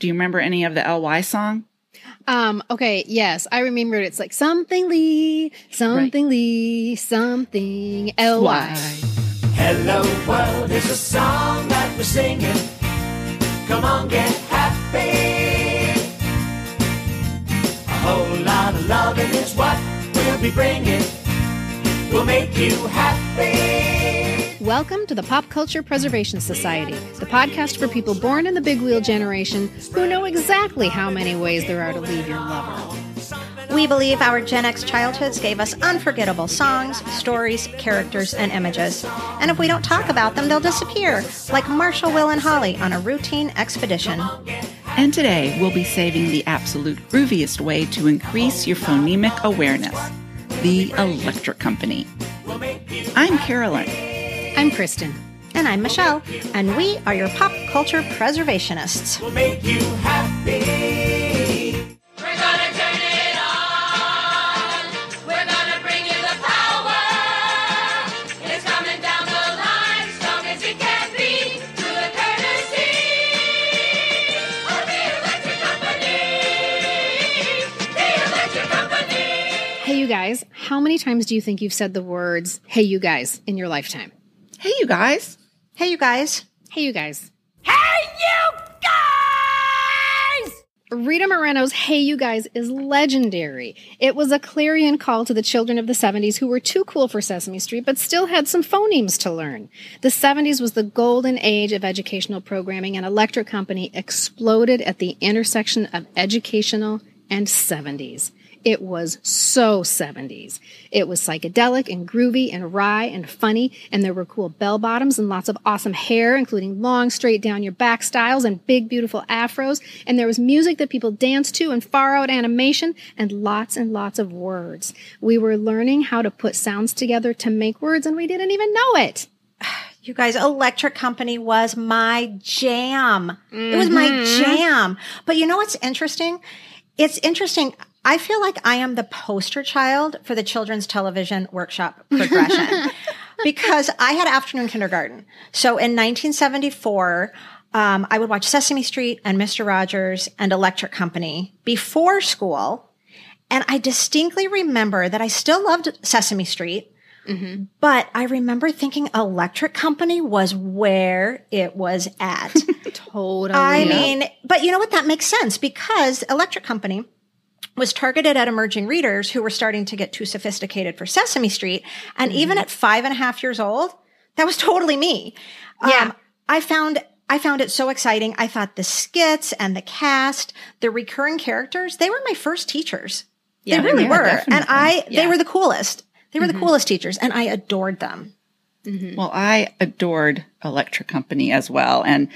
do you remember any of the LY song? Um, okay, yes, I remember it. It's like something Lee, something Lee, something L-Y. Hello world is a song that we're singing. Come on, get happy. A whole lot of loving is what we'll be bringing. We'll make you happy. Welcome to the Pop Culture Preservation Society, the podcast for people born in the big wheel generation who know exactly how many ways there are to leave your lover. We believe our Gen X childhoods gave us unforgettable songs, stories, characters, and images. And if we don't talk about them, they'll disappear, like Marshall, Will, and Holly on a routine expedition. And today we'll be saving the absolute grooviest way to increase your phonemic awareness the Electric Company. I'm Carolyn. I'm Kristen. And I'm Michelle, and we are your pop culture preservationists. We'll make you happy. We're gonna turn it on. We're gonna bring you the power. It's coming down the line, strong as it can be, to the courtesy of the electric company. The electric company. Hey, you guys, how many times do you think you've said the words, hey, you guys, in your lifetime? Hey, you guys. Hey, you guys. Hey, you guys. Hey, you guys! Rita Moreno's Hey You Guys is legendary. It was a clarion call to the children of the 70s who were too cool for Sesame Street but still had some phonemes to learn. The 70s was the golden age of educational programming, and Electric Company exploded at the intersection of educational and 70s. It was so 70s. It was psychedelic and groovy and wry and funny, and there were cool bell bottoms and lots of awesome hair, including long, straight down your back styles and big, beautiful afros. And there was music that people danced to and far out animation and lots and lots of words. We were learning how to put sounds together to make words, and we didn't even know it. You guys, Electric Company was my jam. It was my mm-hmm. jam. But you know what's interesting? It's interesting. I feel like I am the poster child for the children's television workshop progression because I had afternoon kindergarten. So in 1974, um, I would watch Sesame Street and Mr. Rogers and Electric Company before school. And I distinctly remember that I still loved Sesame Street. But I remember thinking Electric Company was where it was at. Totally. I mean, but you know what? That makes sense because Electric Company was targeted at emerging readers who were starting to get too sophisticated for Sesame Street. And even mm-hmm. at five and a half years old, that was totally me. Yeah. Um, I found I found it so exciting. I thought the skits and the cast, the recurring characters, they were my first teachers. Yeah, they really yeah, were. And definitely. I they were the coolest. They were the mm-hmm. coolest teachers and I adored them. Mm-hmm. Well, I adored Electric Company as well. And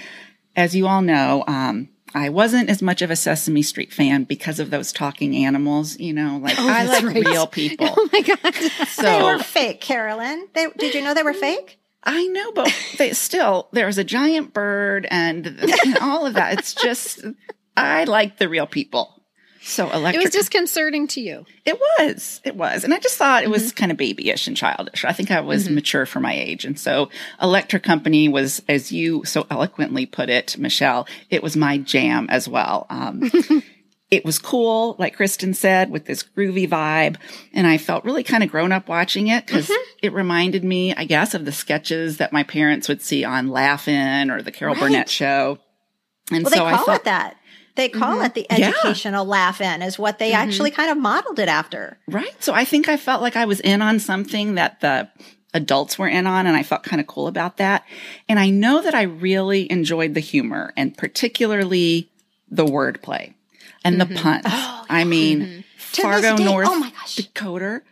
as you all know, um, I wasn't as much of a Sesame Street fan because of those talking animals. You know, like oh, I like right. real people. oh my God. They were fake, Carolyn. They, did you know they were fake? I know, but they still there's a giant bird and, and all of that. It's just I like the real people. So electric. It was disconcerting to you. It was. It was. And I just thought it was mm-hmm. kind of babyish and childish. I think I was mm-hmm. mature for my age. And so Electric Company was, as you so eloquently put it, Michelle, it was my jam as well. Um, it was cool, like Kristen said, with this groovy vibe. And I felt really kind of grown up watching it because mm-hmm. it reminded me, I guess, of the sketches that my parents would see on Laugh-In or the Carol Burnett show. And Well, they so I thought, it that. They call mm-hmm. it the Yeah. educational laugh in is what they mm-hmm. actually kind of modeled it after. Right. So I think I felt like I was in on something that the adults were in on, and I felt kind of cool about that. And I know that I really enjoyed the humor and particularly the wordplay and the mm-hmm. puns. Oh, I mean, To Fargo day- oh North oh my gosh. Dakota.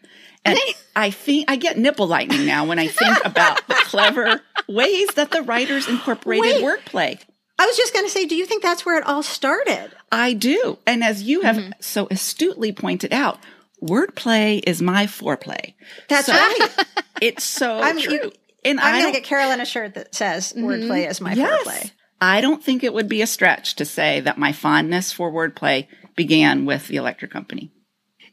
And I think I get nipple lightning now when I think about the clever ways that the writers incorporated Wait. wordplay. I was just going to say, do you think that's where it all started? I do. And as you have Mm-hmm. so astutely pointed out, wordplay is my foreplay. That's So- right. It's so I'm- true. you- and I'm going to get Carolyn a shirt that says wordplay is my yes, foreplay. I don't think it would be a stretch to say that my fondness for wordplay began with the Electric Company.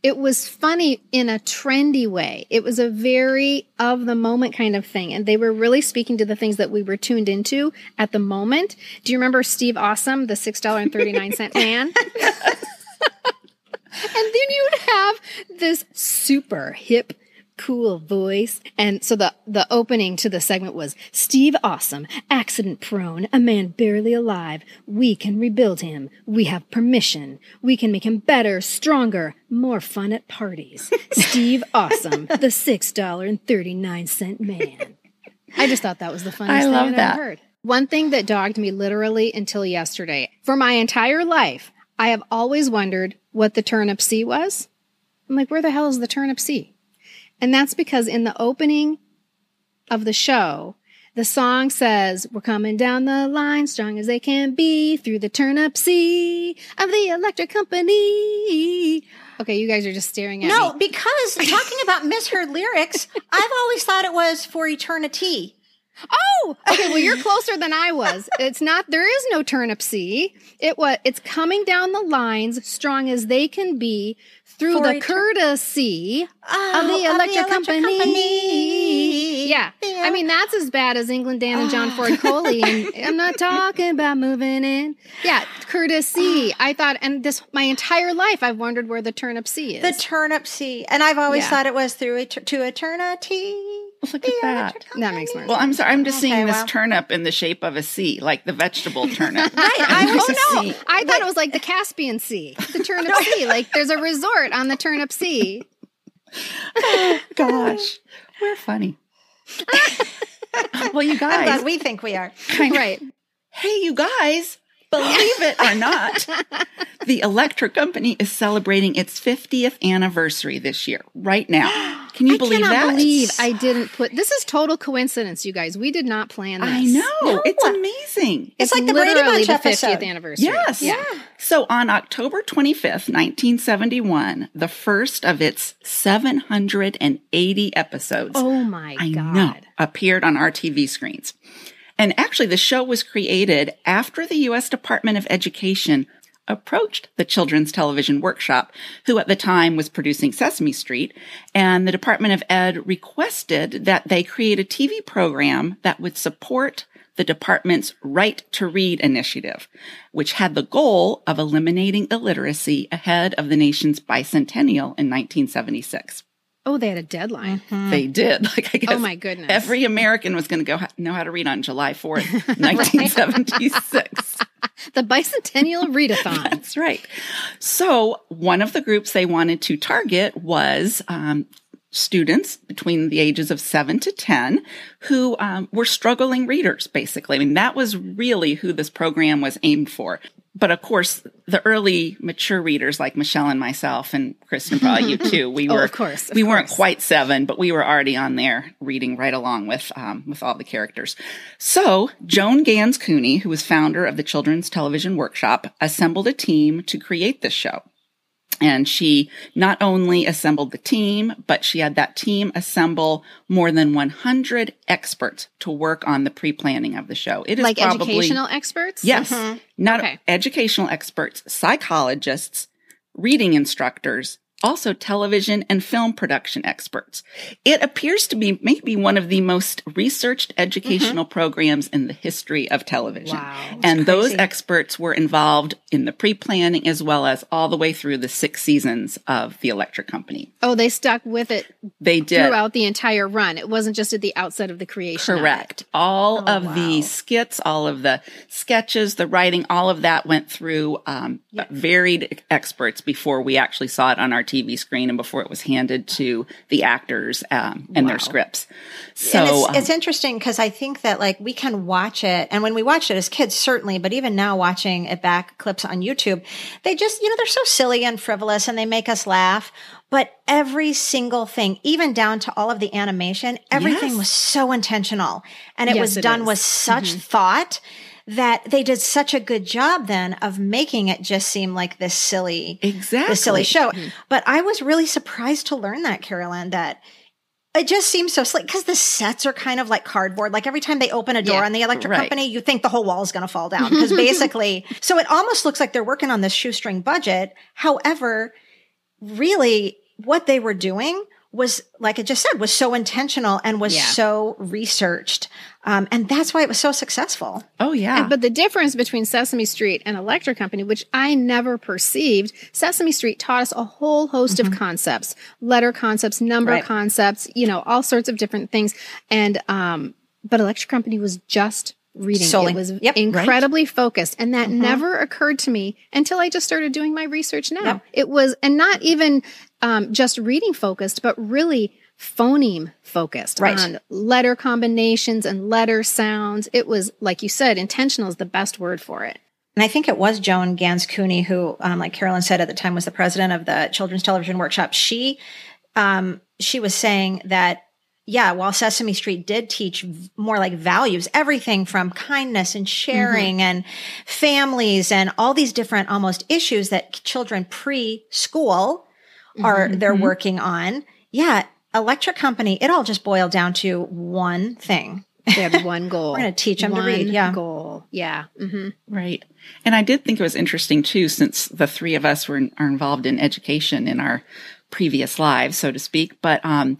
It was funny in a trendy way. It was a very of the moment kind of thing. And they were really speaking to the things that we were tuned into at the moment. Do you remember Steve Awesome, the $6.39 man? And then you'd have this super hip, cool voice. And so the, the opening to the segment was Steve Awesome, accident prone, a man barely alive. We can rebuild him. We have permission. We can make him better, stronger, more fun at parties. Steve Awesome, the $6.39 man. I just thought that was the funniest I thing love I'd that. ever heard. One thing that dogged me literally until yesterday. For my entire life, I have always wondered what the turnip sea was. I'm like, where the hell is the turnip sea? And that's because in the opening of the show, the song says, We're coming down the line, strong as they can be, through the turnip sea of the electric company. Okay, you guys are just staring at No, me. No, because talking about misheard lyrics, I've always thought it was for eternity. Oh, okay. Well, you're closer than I was. It's not. There is no turnip sea. It was. It's coming down the lines, strong as they can be, through For oh, the courtesy Oh, of the electric, company. company. Yeah. Yeah. I mean that's as bad as England Dan and John ah. Ford Coley. And I'm not talking about moving in. Yeah, courtesy. Ah. I thought, and this my entire life, I've wondered where the turnip sea is. The turnip sea. And I've always Yeah. thought it was through et- to eternity. Look at that. That makes more company. Well, I'm sorry. I'm just Okay, seeing this well. turnip in the shape of a C, like the vegetable turnip. Right. I And was this Oh is no! C. I thought it was like the Caspian Sea, the Turnip Sea. Like there's a resort on the Turnip Sea. Gosh, we're funny. well, you I'm glad guys, we think we are. Right. hey, you guys, believe it or not, the Electric Company is celebrating its 50th anniversary this year, right now. Can you believe that? I believe cannot that? believe I didn't put. This is total coincidence, you guys. We did not plan this. I know. No. It's amazing. It's like the Brady Bunch the episode. 50th anniversary. Yes. Yeah. So on October 25th, 1971, the first of its 780 episodes Oh my I god. know, appeared on our TV screens. And actually, the show was created after the U.S. Department of Education approached the Children's Television Workshop, who at the time was producing Sesame Street, and the Department of Ed requested that they create a TV program that would support the department's Right to Read initiative, which had the goal of eliminating illiteracy ahead of the nation's bicentennial in 1976. Oh, they had a deadline. Mm-hmm. They did. Like I guess Oh, my goodness. every American was going to go ha- know how to read on July 4th, 1976. The bicentennial readathon. That's right. So one of the groups they wanted to target was um, students between the ages of seven to 10 who um, were struggling readers, basically. I mean, that was really who this program was aimed for. But of course, the early mature readers like Michelle and myself and Kristen, probably you too, we Oh, were, of course, of we weren't quite seven, but we were already on there reading right along with, um, with all the characters. So Joan Ganz Cooney, who was founder of the Children's Television Workshop, assembled a team to create this show. And she not only assembled the team, but she had that team assemble more than 100 experts to work on the pre-planning of the show. It is like probably, educational experts? Yes. Mm-hmm. Not Okay. educational experts, psychologists, reading instructors, also television and film production experts. It appears to be maybe one of the most researched educational programs in the history of television. Wow. and those experts were involved in the pre-planning as well as all the way through the six seasons of the electric company. Oh, they stuck with it They did throughout the entire run. It wasn't just at the outset of the creation. of. Correct. All Oh, of wow. the skits, all of the sketches, the writing, all of that went through um, varied experts before we actually saw it on our TV screen and before it was handed to the actors um, and their scripts. So and it's, um, it's interesting because I think that like we can watch it, and when we watched it as kids, certainly, but even now watching it back clips on YouTube, they just you know they're so silly and frivolous, and they make us laugh. But every single thing, even down to all of the animation, everything Yes. was so intentional, and it Yes, was it done is. with such thought that they did such a good job then of making it just seem like this silly Exactly. the silly show. Mm-hmm. But I was really surprised to learn that, Carolyn, that it just seems so slick because the sets are kind of like cardboard. Like every time they open a door Yeah, on the electric right. company, you think the whole wall is going to fall down because basically, so it almost looks like they're working on this shoestring budget. However, really what they were doing was, like I just said, was so intentional and was Yeah. so researched. Um, and that's why it was so successful. Oh yeah. But the difference between Sesame Street and Electric Company, which I never perceived, Sesame Street taught us a whole host of concepts, letter concepts, number Right. concepts, you know, all sorts of different things. And, um, but Electric Company was just reading. Solely. It was Yep. incredibly focused. And that never occurred to me until I just started doing my research now. It was, and not even um, just reading focused, but really phoneme focused Right. on letter combinations and letter sounds. It was, like you said, intentional is the best word for it. And I think it was Joan Ganz Cooney who, um, like Carolyn said at the time, was the president of the Children's Television Workshop. She, um, she was saying that, yeah, while Sesame Street did teach more like values, everything from kindness and sharing and families and all these different almost issues that children preschool are they're working on. Yeah, Electric Company, it all just boiled down to one thing. They had one goal. We're gonna teach 'em to One read, yeah. Goal. Yeah. hmm Right. And I did think it was interesting too, since the three of us were are involved in education in our previous lives, so to speak. But um,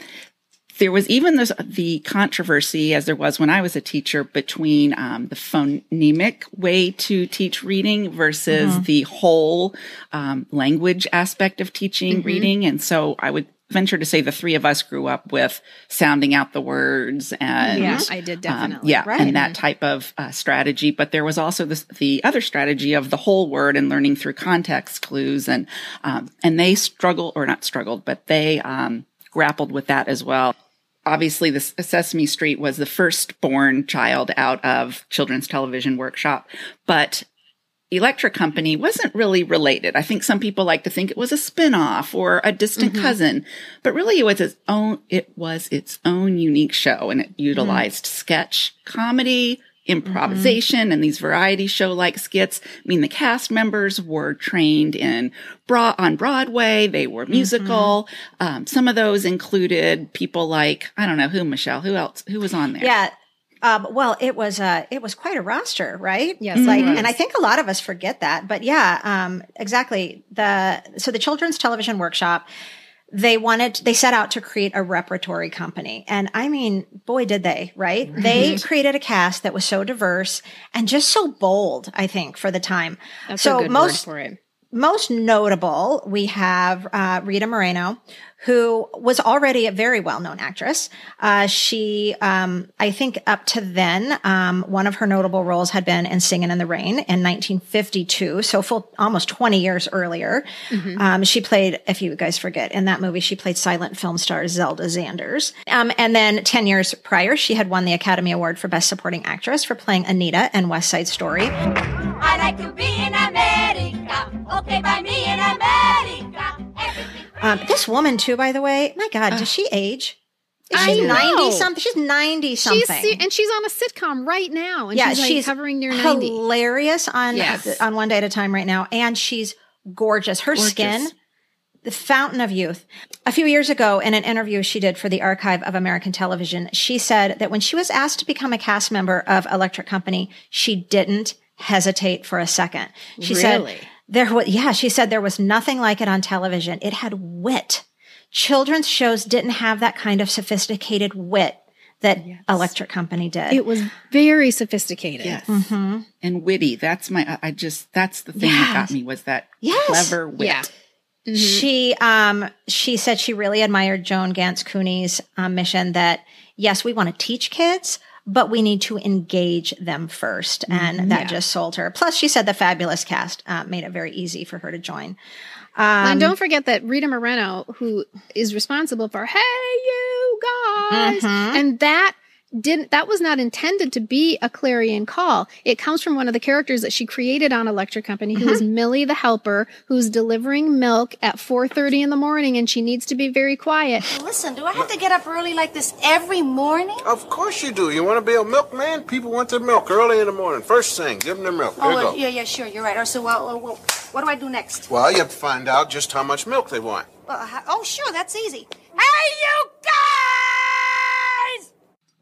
there was even this, the controversy, as there was when I was a teacher, between um, the phonemic way to teach reading versus the whole um, language aspect of teaching reading. And so I would venture to say the three of us grew up with sounding out the words and Yeah, I did um, definitely. yeah, Right. and that type of uh, strategy. But there was also this, the other strategy of the whole word and learning through context clues, and um, and they struggled or not struggled, but they um, grappled with that as well. Obviously, the Sesame Street was the firstborn child out of Children's Television Workshop, but Electric Company wasn't really related. I think some people like to think it was a spin-off or a distant mm-hmm. cousin, but really it was its own it was its own unique show and it utilized mm-hmm. sketch comedy, improvisation and these variety show like skits. I mean the cast members were trained in bra on Broadway, they were musical. Um, some of those included people like I don't know who Michelle, who else who was on there? Yeah. Um, well, it was uh, it was quite a roster, right? Yes, it like, and I think a lot of us forget that. But yeah, um, exactly. The so the Children's Television Workshop, they wanted they set out to create a repertory company, and I mean, boy, did they! Right? They created a cast that was so diverse and just so bold. I think for the time. That's so most word for it. most notable, we have uh, Rita Moreno, who was already a very well-known actress. Uh, she, um, I think, up to then, um, one of her notable roles had been in *Singing in the Rain* in 1952, so full almost 20 years earlier. Um, she played, if you guys forget, in that movie, she played silent film star Zelda Zanders. Um, and then 10 years prior, she had won the Academy Award for Best Supporting Actress for playing Anita in *West Side Story*. I like to be in America. Okay, by me in America. Um, this woman too, by the way, my God, does she age? Is I she know. ninety something? She's ninety something. She's and she's on a sitcom right now, and yeah, she's, like she's hovering near ninety. hilarious on Yes. on one day at a time right now, and she's gorgeous. Her skin, the fountain of youth. A few years ago, in an interview she did for the Archive of American Television, she said that when she was asked to become a cast member of Electric Company, she didn't hesitate for a second. She Really? said there was, yeah, she said there was nothing like it on television. It had wit. Children's shows didn't have that kind of sophisticated wit that Electric Company did. It was very sophisticated. Yes. And witty. That's my, I- I just, that's the thing that got me was that Yes. clever wit. Yeah. She um she said she really admired Joan Ganz Cooney's um, mission that yes, we want to teach kids, but we need to engage them first, and that just sold her. Plus, she said the fabulous cast uh, made it very easy for her to join. Um, and don't forget that Rita Moreno, who is responsible for "Hey You Guys," Mm-hmm. and that didn't that was not intended to be a clarion call. It comes from one of the characters that she created on Electric Company, who Mm-hmm. is Millie the helper, who's delivering milk at four thirty in the morning, and she needs to be very quiet. Listen, do I have to get up early like this every morning? Of course you do. You want to be a milkman? People want their milk early in the morning. First thing, give them their milk. Here Oh, you well, go. yeah, yeah, sure, you're right. So, well, well, well, what do I do next? Well, you have to find out just how much milk they want. Uh, oh, sure, that's easy. Hey, you guys!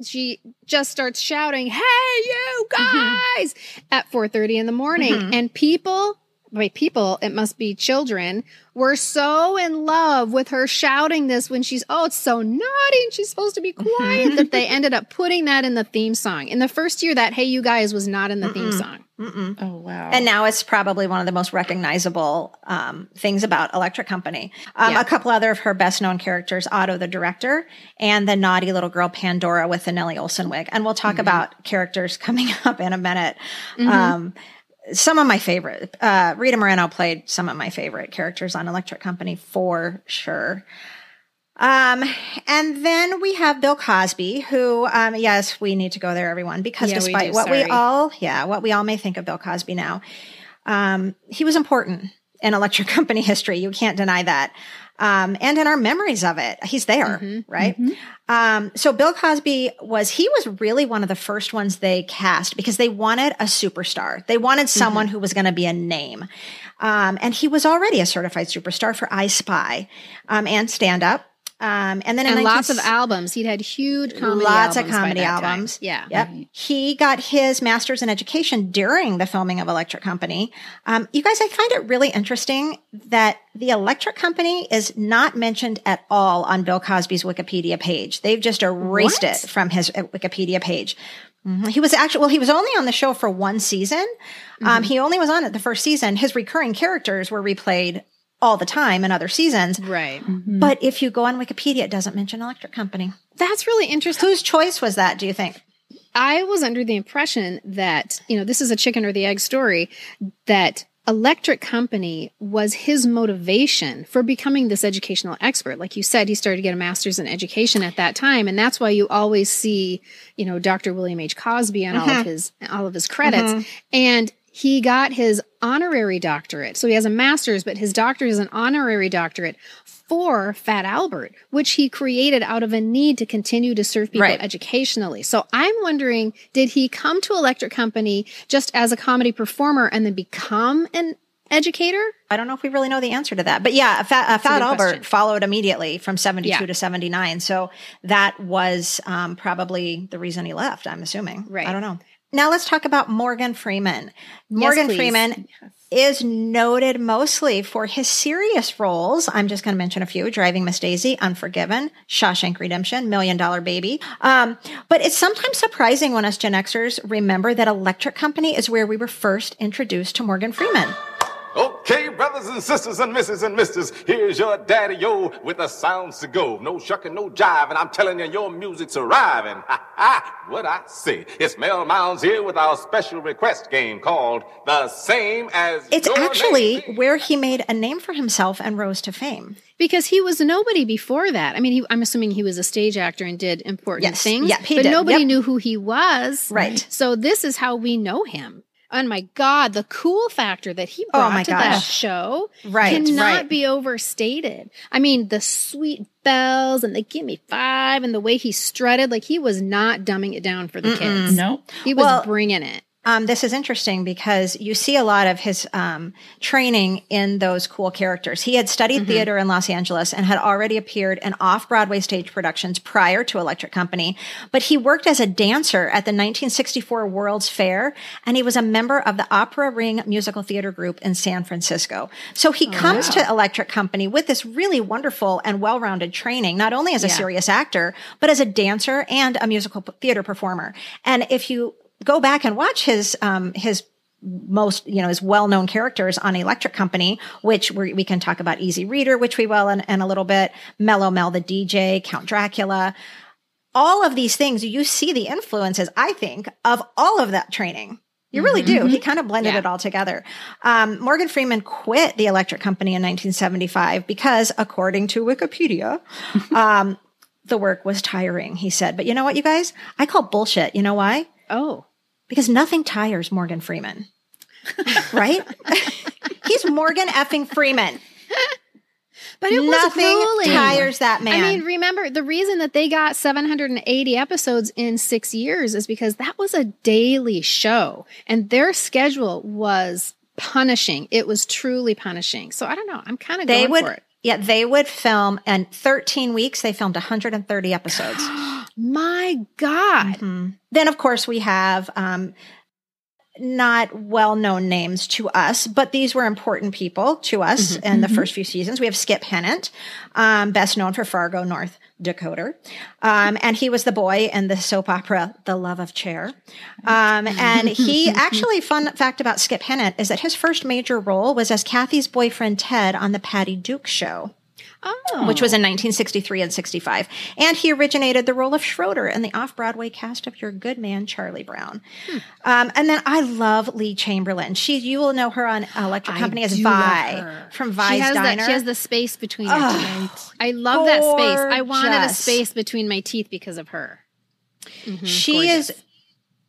She just starts shouting, "Hey, you mm-hmm. guys!" at 4:30 in the morning, mm-hmm. and people by people, it must be children, were so in love with her shouting this when she's, oh, it's so naughty and she's supposed to be quiet that they ended up putting that in the theme song. In the first year, that Hey You Guys was not in the theme song. Oh wow. And now it's probably one of the most recognizable um, things about Electric Company. Um, Yeah. A couple other of her best known characters, Otto the director, and the naughty little girl Pandora with the Nellie Oleson wig. And we'll talk about characters coming up in a minute. Um, some of my favorite, uh, Rita Moreno played some of my favorite characters on Electric Company for sure. Um, and then we have Bill Cosby, who, um, yes, we need to go there, everyone, because Yeah, we despite do, what we all, yeah, what we all may think of Bill Cosby now, um, he was important in electric company history. You can't deny that. Um, and in our memories of it, he's there, Mm-hmm, right? Um, so Bill Cosby was, he was really one of the first ones they cast because they wanted a superstar. They wanted Mm-hmm. someone who was going to be a name. Um, and he was already a certified superstar for I Spy, um, and stand up. Um, and then And 19 lots of albums. He'd had huge comedy lots albums. of comedy that time. albums. Yeah. Yep. He got his master's in education during the filming of Electric Company. Um, you guys, I find it really interesting that the Electric Company is not mentioned at all on Bill Cosby's Wikipedia page. They've just erased What? it from his uh, Wikipedia page. Mhm. He was actually, well, he was only on the show for one season. Mm-hmm. Um, he only was on it the first season. His recurring characters were replayed all the time in other seasons. Right. Mm-hmm. But if you go on Wikipedia, it doesn't mention Electric Company. That's really interesting. Whose choice was that, do you think? I was under the impression that, you know, this is a chicken or the egg story, that Electric Company was his motivation for becoming this educational expert. Like you said, he started to get a master's in education at that time. And that's why you always see, you know, Dr. William H. Cosby on all of mm-hmm. his all of his credits. Mm-hmm. And he got his honorary doctorate. So he has a master's, but his doctorate is an honorary doctorate for Fat Albert, which he created out of a need to continue to serve people Right. educationally. So I'm wondering, did he come to Electric Company just as a comedy performer and then become an educator? I don't know if we really know the answer to that, but yeah, Fat, uh, Fat Albert question. followed immediately from 72 Yeah. to 79. So that was um, probably the reason he left, I'm assuming. Right. I don't know. Now let's talk about Morgan Freeman. Morgan please. Freeman is noted mostly for his serious roles. I'm just going to mention a few Driving Miss Daisy, Unforgiven, Shawshank Redemption, Million Dollar Baby. Um, but it's sometimes surprising when us Gen Xers remember that Electric Company is where we were first introduced to Morgan Freeman. Okay, brothers and sisters and misses and misters, here's your daddy yo with the sounds to go. No shucking, no jive, and I'm telling you, your music's arriving. Ha ha! What I say? It's Mel Mounds here with our special request game called The Same as It's Your actually Name. where he made a name for himself and rose to fame. Because he was nobody before that. I mean, he, I'm assuming he was a stage actor and did important Yes. things, Yep, he but did. nobody Yep. knew who he was. Right. So this is how we know him. And my God, the cool factor that he Oh brought my to that show Right, cannot right. be overstated. I mean, the sweet bells and the give me five and the way he strutted, like he was not dumbing it down for the kids. Nope. He was Well, bringing it. Um, this is interesting because you see a lot of his um, training in those cool characters. He had studied theater in Los Angeles and had already appeared in off Broadway stage productions prior to Electric Company. But he worked as a dancer at the 1964 World's Fair, and he was a member of the Opera Ring musical theater group in San Francisco. So he comes to Electric Company with this really wonderful and well-rounded training, not only as a Yeah. serious actor, but as a dancer and a musical theater performer. And if you go back and watch his um, his most you know his well-known characters on Electric Company, which we we can talk about Easy Reader, which we will in, in a little bit, Mellow Mel the DJ, Count Dracula. All of these things, you see the influences, I think, of all of that training. You really do. He kind of blended Yeah. it all together. Um, Morgan Freeman quit the electric company in 1975 because, according to Wikipedia, um, the work was tiring, he said. But you know what, you guys? I call bullshit. You know why? Oh. Because nothing tires Morgan Freeman. right? He's Morgan effing Freeman. But it was Nothing tires that man. I mean, remember the reason that they got 780 episodes in six years is because that was a daily show and their schedule was punishing. It was truly punishing. So I don't know. I'm kind of they going would for it. yeah, they would film in 13 weeks they filmed 130 episodes. My God. Then, of course, we have um, not well known names to us, but these were important people to us in the first few seasons. We have Skip Hinnant, um, best known for Fargo, North Dakota. Um, and he was the boy in the soap opera, The Love of Chair. Um, and he actually, fun fact about Skip Hinnant is that his first major role was as Kathy's boyfriend Ted on The Patty Duke Show Oh, which was in 1963 and 65. And he originated the role of Schroeder in the off Broadway cast of Your Good Man, Charlie Brown. Hmm. Um, and then I love Lee Chamberlin. She, you will know her on Electric I Company as Vi from she Vi's has Diner. that. She has the space between her teeth. I love that space. I wanted a space between my teeth because of her. she gorgeous. is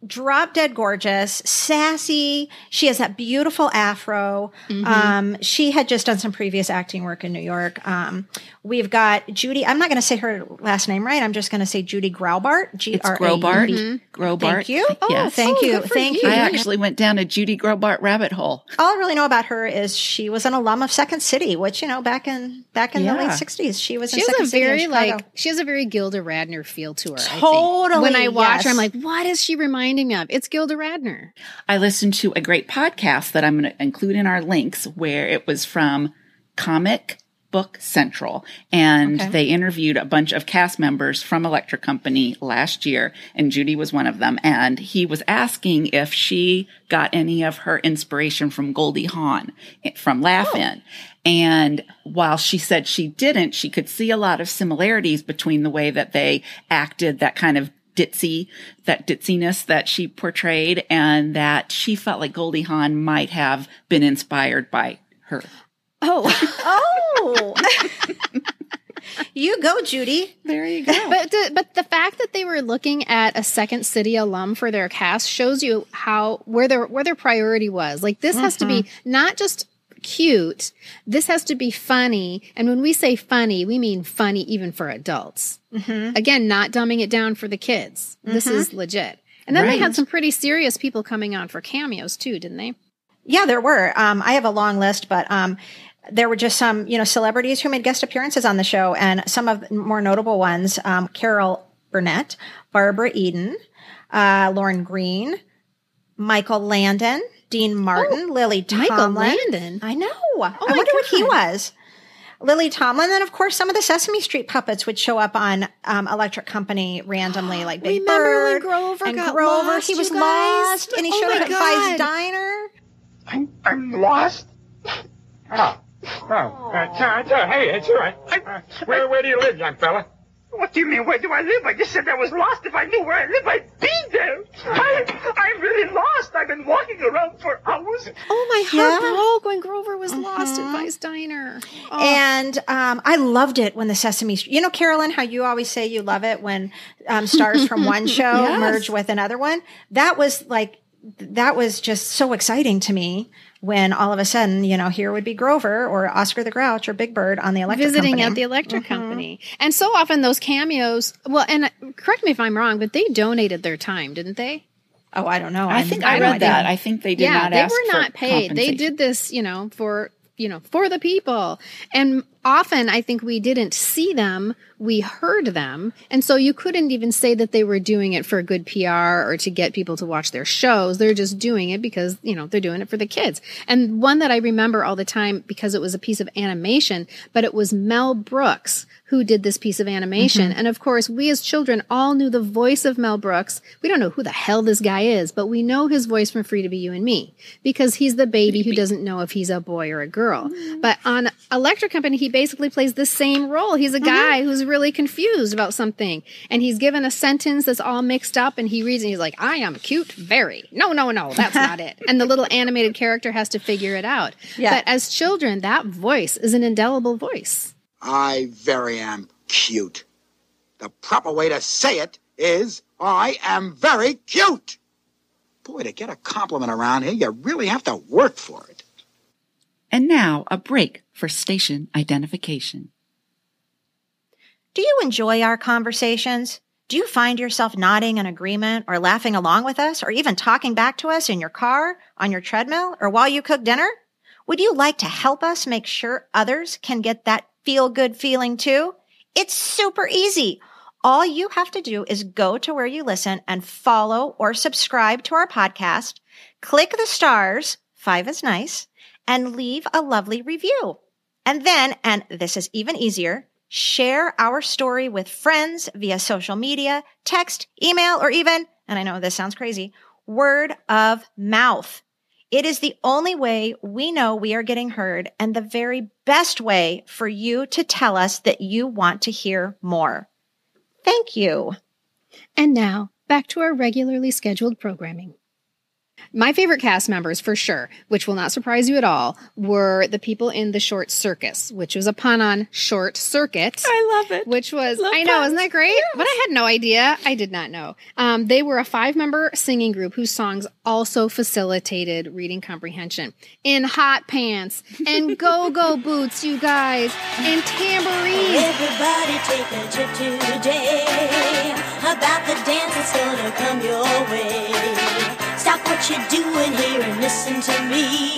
drop dead gorgeous, sassy. She has that beautiful afro. Mm-hmm. Um, she had just done some previous acting work in New York. Um, we've got Judy. I'm not going to say her last name right. I'm just going to say Judy Graubart. G It's R A U Grobart. B. Grobart. Thank you. yes. Thank oh, you. good for Thank you. you. I actually went down a Judy Graubart rabbit hole. All I really know about her is she was an alum of Second City, which you know back in back in the late '60s, she was She in has Second a City very like she has a very Gilda Radner feel to her. I think. Totally, When I watch her, I'm like, what does she reminding me of? It's Gilda Radner. I listened to a great podcast that I'm going to include in our links where it was from Comic Book Central. And Okay. they interviewed a bunch of cast members from Electric Company last year, and Judy was one of them. And he was asking if she got any of her inspiration from Goldie Hawn eh, from Laugh-In. And while she said she didn't, she could see a lot of similarities between the way that they acted that kind of ditzy, that ditziness that she portrayed, and that she felt like Goldie Hawn might have been inspired by her. Oh, Oh, you go, Judy. There you go. but the, but the fact that they were looking at a Second City alum for their cast shows you how where their where their priority was. Like this has to be mm-hmm. not just cute. This has to be funny. And when we say funny, we mean funny even for adults. Again, not dumbing it down for the kids. This is legit. And then they had some pretty serious people coming on for cameos too, didn't they? Yeah, there were. Um, I have a long list, but um, there were just some, you know, celebrities who made guest appearances on the show, and some of the more notable ones: um, Carol Burnett, Barbara Eden, uh, Lorne Greene, Michael Landon, Dean Martin, Lily Tomlin. Michael Landon? I know. Oh I my wonder what he was. Lily Tomlin, and of course, some of the Sesame Street puppets would show up on um, Electric Company randomly, like Big Remember when Bird Grover and got Grover. lost, he was you guys? lost, and he Oh showed my up at God. Vi's Diner. I'm, I'm lost. Oh, oh, uh, it's, it's, uh, hey, it's all right. Uh, where, where do you live, young fella? What do you mean, where do I live? I just said I was lost. If I knew where I live, I'd be there. I, I'm really lost. I've been walking around for hours. Oh, my heart Yeah. broke when Grover was lost at Vi's Diner. Oh. And um, I loved it when the Sesame Street. You know, Carolyn, how you always say you love it when um, stars from one show Yes. merge with another one. That was like that was just so exciting to me when all of a sudden, you know, here would be Grover or Oscar the Grouch or Big Bird on the Electric Company. visiting Company. at the electric company. And so often those cameos, well, and uh, correct me if I'm wrong, but they donated their time, didn't they? oh, I don't know. I think I, I don't read that. think- I think they did yeah, not they ask were for not paid. They did this, you know, for you know, for the people. And often I think we didn't see them, we heard them. And so you couldn't even say that they were doing it for good PR or to get people to watch their shows. They're just doing it because, you know, they're doing it for the kids. And one that I remember all the time because it was a piece of animation, but it was Mel Brooks who did this piece of animation. And of course, we as children all knew the voice of Mel Brooks. We don't know who the hell this guy is, but we know his voice from Free to Be You and Me because he's the baby who doesn't know if he's a boy or a girl. But on Electric Company, he basically plays the same role. He's a mm-hmm. guy who's really confused about something and he's given a sentence that's all mixed up and he reads and he's like, I am cute, very. No, no, no, that's not it. And the little animated character has to figure it out. Yeah. But as children, that voice is an indelible voice. I very am cute. The proper way to say it is I am very cute. Boy, to get a compliment around here, you really have to work for it. And now a break for station identification. Do you enjoy our conversations? Do you find yourself nodding in agreement or laughing along with us or even talking back to us in your car, on your treadmill, or while you cook dinner? Would you like to help us make sure others can get that feel good feeling too? It's super easy. All you have to do is go to where you listen and follow or subscribe to our podcast. Click the stars, five is nice, and leave a lovely review. And then, and this is even easier, share our story with friends via social media, text, email, or even, and I know this sounds crazy, word of mouth. It is the only way we know we are getting heard and the very best way for you to tell us that you want to hear more. Thank you. And now, back to our regularly scheduled programming. My favorite cast members, for sure, which will not surprise you at all, were the people in the short circus, which was a pun on short circuit. I love it. Which was, Love I know, puns. isn't that great? But I had no idea. I did not know. Um, they were a five member singing group whose songs also facilitated reading comprehension in hot pants and go go boots, you guys, and tambourines. Everybody take a trip today about the dance that's gonna come your way. What you're doing here and listen to me.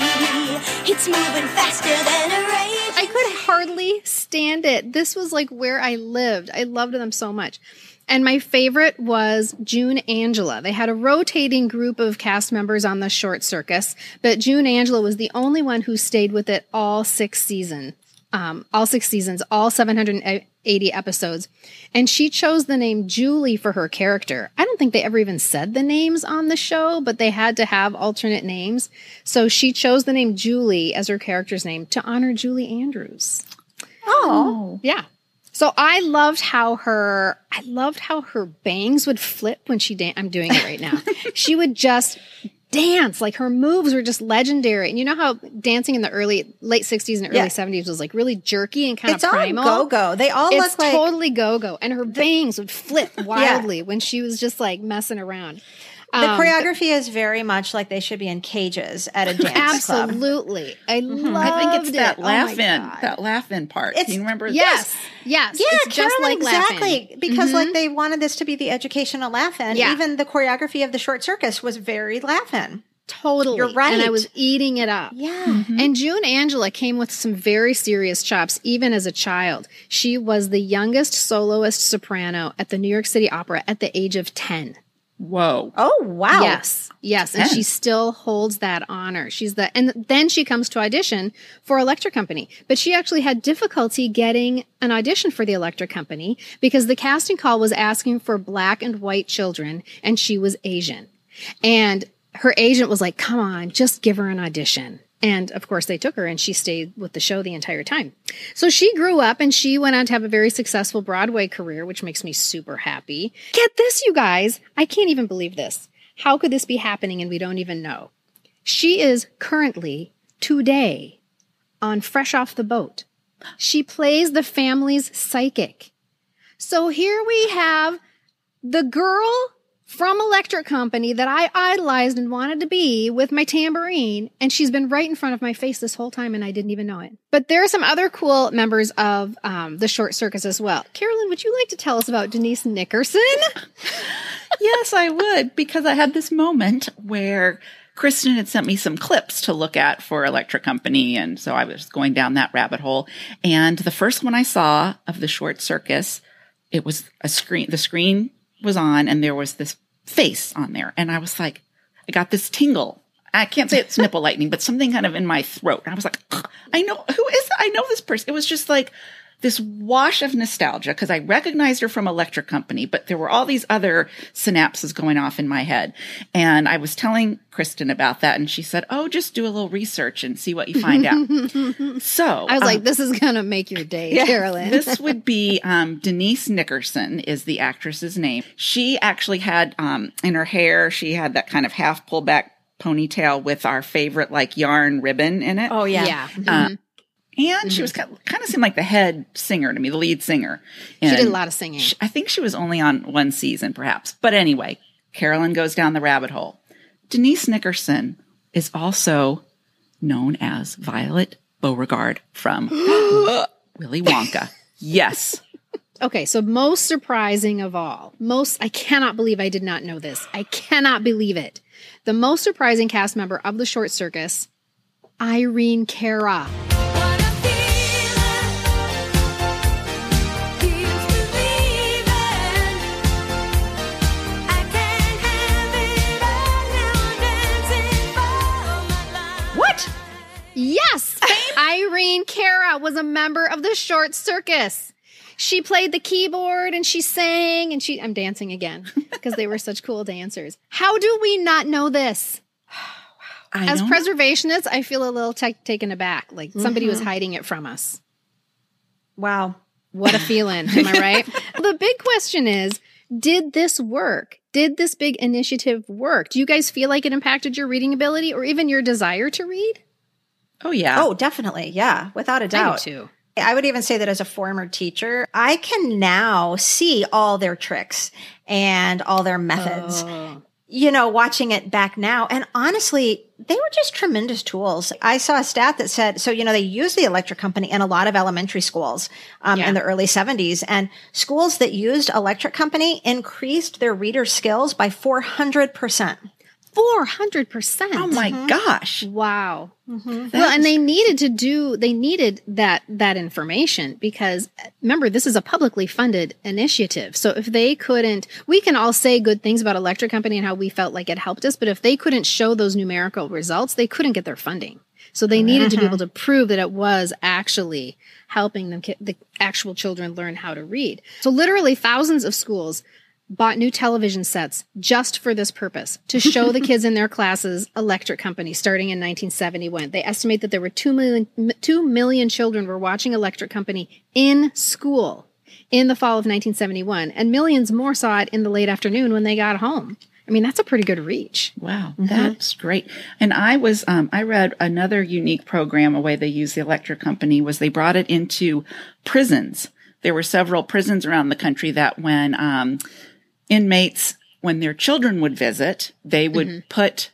It's moving faster than a. I could hardly stand it. This was like where I lived. I loved them so much. And my favorite was June Angela. They had a rotating group of cast members on the short circus, but June Angela was the only one who stayed with it all six seasons. Um, all six seasons, all 780 episodes. And she chose the name Julie for her character. I don't think they ever even said the names on the show, but they had to have alternate names. So she chose the name Julie as her character's name to honor Julie Andrews. Oh, Yeah. So I loved how her I loved how her bangs would flip when she dan- I'm doing it right now. she would just dance like her moves were just legendary. And you know how dancing in the early late 60s and early Yeah. 70s was like really jerky and kind it's of primal. go go. They all It's look like totally go go, and her bangs would flip wildly when she was just like messing around. The Um, choreography is very much like they should be in cages at a dance club. Absolutely, I loved Mm-hmm. I think it's that it. Oh in, that laugh in part. It's- Can you remember? Yes, yes, Yeah, it's just Carolyn, like laughing. exactly. Because like they wanted this to be the educational laugh-in. Yeah. Even the choreography of the short circus was very laugh-in. Totally. You're right. And I was eating it up. Yeah. And June Angela came with some very serious chops, even as a child. She was the youngest soloist soprano at the New York City Opera at the age of 10. Whoa. Oh wow. Yes. Yes. And 10. she still holds that honor. She's the, and then she comes to audition for Electric Company. But she actually had difficulty getting an audition for the Electric Company because the casting call was asking for black and white children and she was Asian. And her agent was like, come on, just give her an audition. And of course, they took her and she stayed with the show the entire time. So she grew up and she went on to have a very successful Broadway career, which makes me super happy. Get this, you guys. I can't even believe this. How could this be happening and we don't even know? She is currently, today, on Fresh Off the Boat. She plays the family's psychic. So here we have the girl from Electric Company that I idolized and wanted to be with my tambourine, and she's been right in front of my face this whole time, and I didn't even know it. But there are some other cool members of um, the short circus as well. Carolyn, would you like to tell us about Denise Nickerson? yes, I would, because I had this moment where Kristen had sent me some clips to look at for Electric Company. And so I was going down that rabbit hole. And the first one I saw of the short circus, it was a screen, the screen was on and there was this face on there. And I was like, I got this tingle. I can't say it's nipple lightning, but something kind of in my throat. I was like, I know who is? I know this person. It was just like this wash of nostalgia because I recognized her from Electric Company, but there were all these other synapses going off in my head. And I was telling Kristen about that, and she said, Oh, just do a little research and see what you find out. so I was um, like, this is going to make your day, Carolyn. this would be um, Denise Nickerson is the actress's name. She actually had um, in her hair, she had that kind of half pulled back ponytail with our favorite like yarn ribbon in it. Oh yeah. yeah. Uh, Mhm. And she was mm-hmm. kind of, kind of seemed like the head singer to me, the lead singer. she did a lot of singing. sh- I think she was only on one season, perhaps. But anyway, Carolyn goes down the rabbit hole. Denise Nickerson is also known as Violet Beauregarde from Willy Wonka. Yes. Okay, so most surprising of all, most, I cannot believe I did not know this. I cannot believe it. The most surprising cast member of the short circus, Irene Cara. Irene Cara was a member of the short circus. She played the keyboard and she sang and she I'm dancing again because they were such cool dancers. How do we not know this? I As know. preservationists, I feel a little ta- taken aback, like somebody was Mhm. hiding it from us. Wow. What a feeling, am I right? the big question is, did this work? Did this big initiative work? Do you guys feel like it impacted your reading ability or even your desire to read? Oh yeah. Oh, definitely. Yeah, without a doubt. I too. I would even say that as a former teacher, I can now see all their tricks and all their methods. Oh. You know, watching it back now. And honestly, they were just tremendous tools. I saw a stat that said, so, you know, they used the electric company in a lot of elementary schools um, Yeah. in the early 70s. And schools that used electric company increased their reader skills by 400%. 400%. Oh my Mm-hmm. gosh. Wow. Mm-hmm. That well, and they needed to do they needed that that information because uh, remember this is a publicly funded initiative. So if they couldn't we can all say good things about electric company and how we felt like it helped us, but if they couldn't show those numerical results, they couldn't get their funding. So they needed to be mm-hmm. able to prove that it was actually helping them ki- the actual children learn how to read. So literally thousands of schools bought new television sets just for this purpose to show the kids in their classes electric company starting in 1971 they estimate that there were 2 million, 2 million children were watching electric company in school in the fall of 1971 and millions more saw it in the late afternoon when they got home i mean that's a pretty good reach Wow, that's great. And I was, um, I read another unique program, a way they use the electric company was they brought it into prisons. There were several prisons around the country that when, um, inmates, when their children would visit, they would put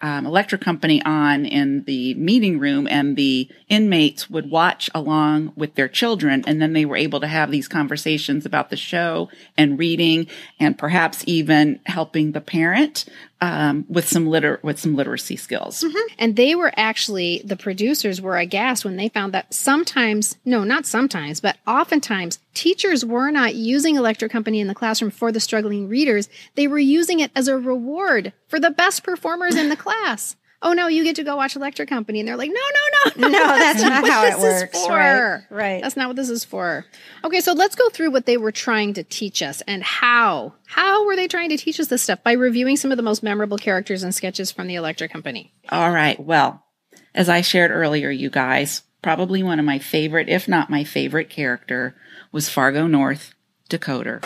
um, electric company on in the meeting room and the inmates would watch along with their children and then they were able to have these conversations about the show and reading and perhaps even helping the parent um, with some liter with some literacy skills And they were actually, the producers were aghast when they found that sometimes, no, not sometimes, but oftentimes teachers were not using Electric Company in the classroom for the struggling readers. They were using it as a reward for the best performers in the class. Oh no, you get to go watch Electric Company. And they're like, no, no, no, No, that's not what how it this is works, for. right, right. That's not what this is for. Okay, so let's go through what they were trying to teach us and how. How were they trying to teach us this stuff? By reviewing some of the most memorable characters and sketches from the Electric Company. All right. Well, as I shared earlier, you guys, probably one of my favorite, if not my favorite character, was Fargo North Decoder.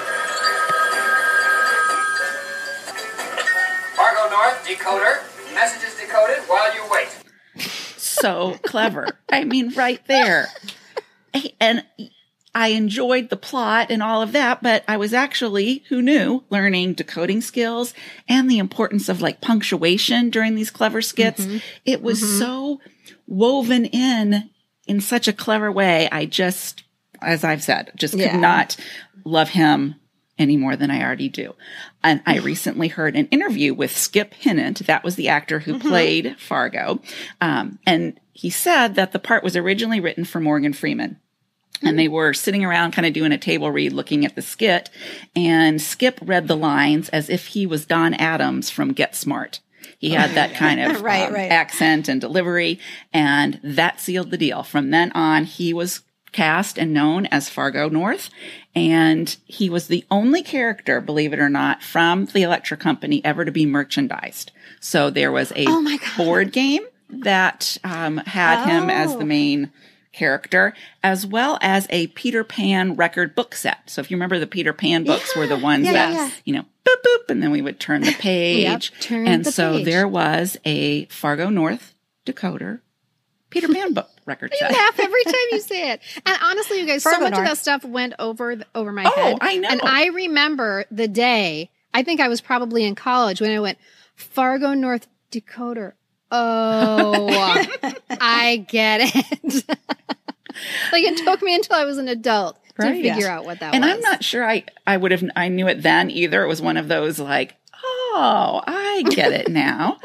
Fargo North, decoder. Messages decoded while you wait. So clever. I mean, right there. And I enjoyed the plot and all of that, but I was actually, who knew, learning decoding skills and the importance of like punctuation during these clever skits. Mm-hmm. It was mm-hmm. so woven in in such a clever way. I just, as I've said, just could Yeah. not love him any more than I already do. And I recently heard an interview with Skip Hinnant. That was the actor who played Fargo. Um, and he said that the part was originally written for Morgan Freeman. And they were sitting around kind of doing a table read looking at the skit. And Skip read the lines as if he was Don Adams from Get Smart. He had that kind of Right, um, right. accent and delivery. And that sealed the deal. From then on, he was cast and known as Fargo North. And he was the only character, believe it or not, from the Electric Company ever to be merchandised. So there was a Oh board game that um, had him as the Oh. main character, as well as a Peter Pan record book set. So if you remember the Peter Pan books were the ones Yeah, that, yeah, yeah. you know, boop, boop, and then we would turn the page. turn and the so page. there was a Fargo North decoder Peter Pan book record You laugh every time you say it. And honestly, you guys, so much of that stuff went over the, over my Oh, head. I know. And I remember the day. I think I was probably in college when I went Fargo North Dakota. Oh, I get it. like it took me until I was an adult to figure Yes. out what that and was. I'm not sure I, I would have, I knew it then either. It was one of those like, oh, I get it now.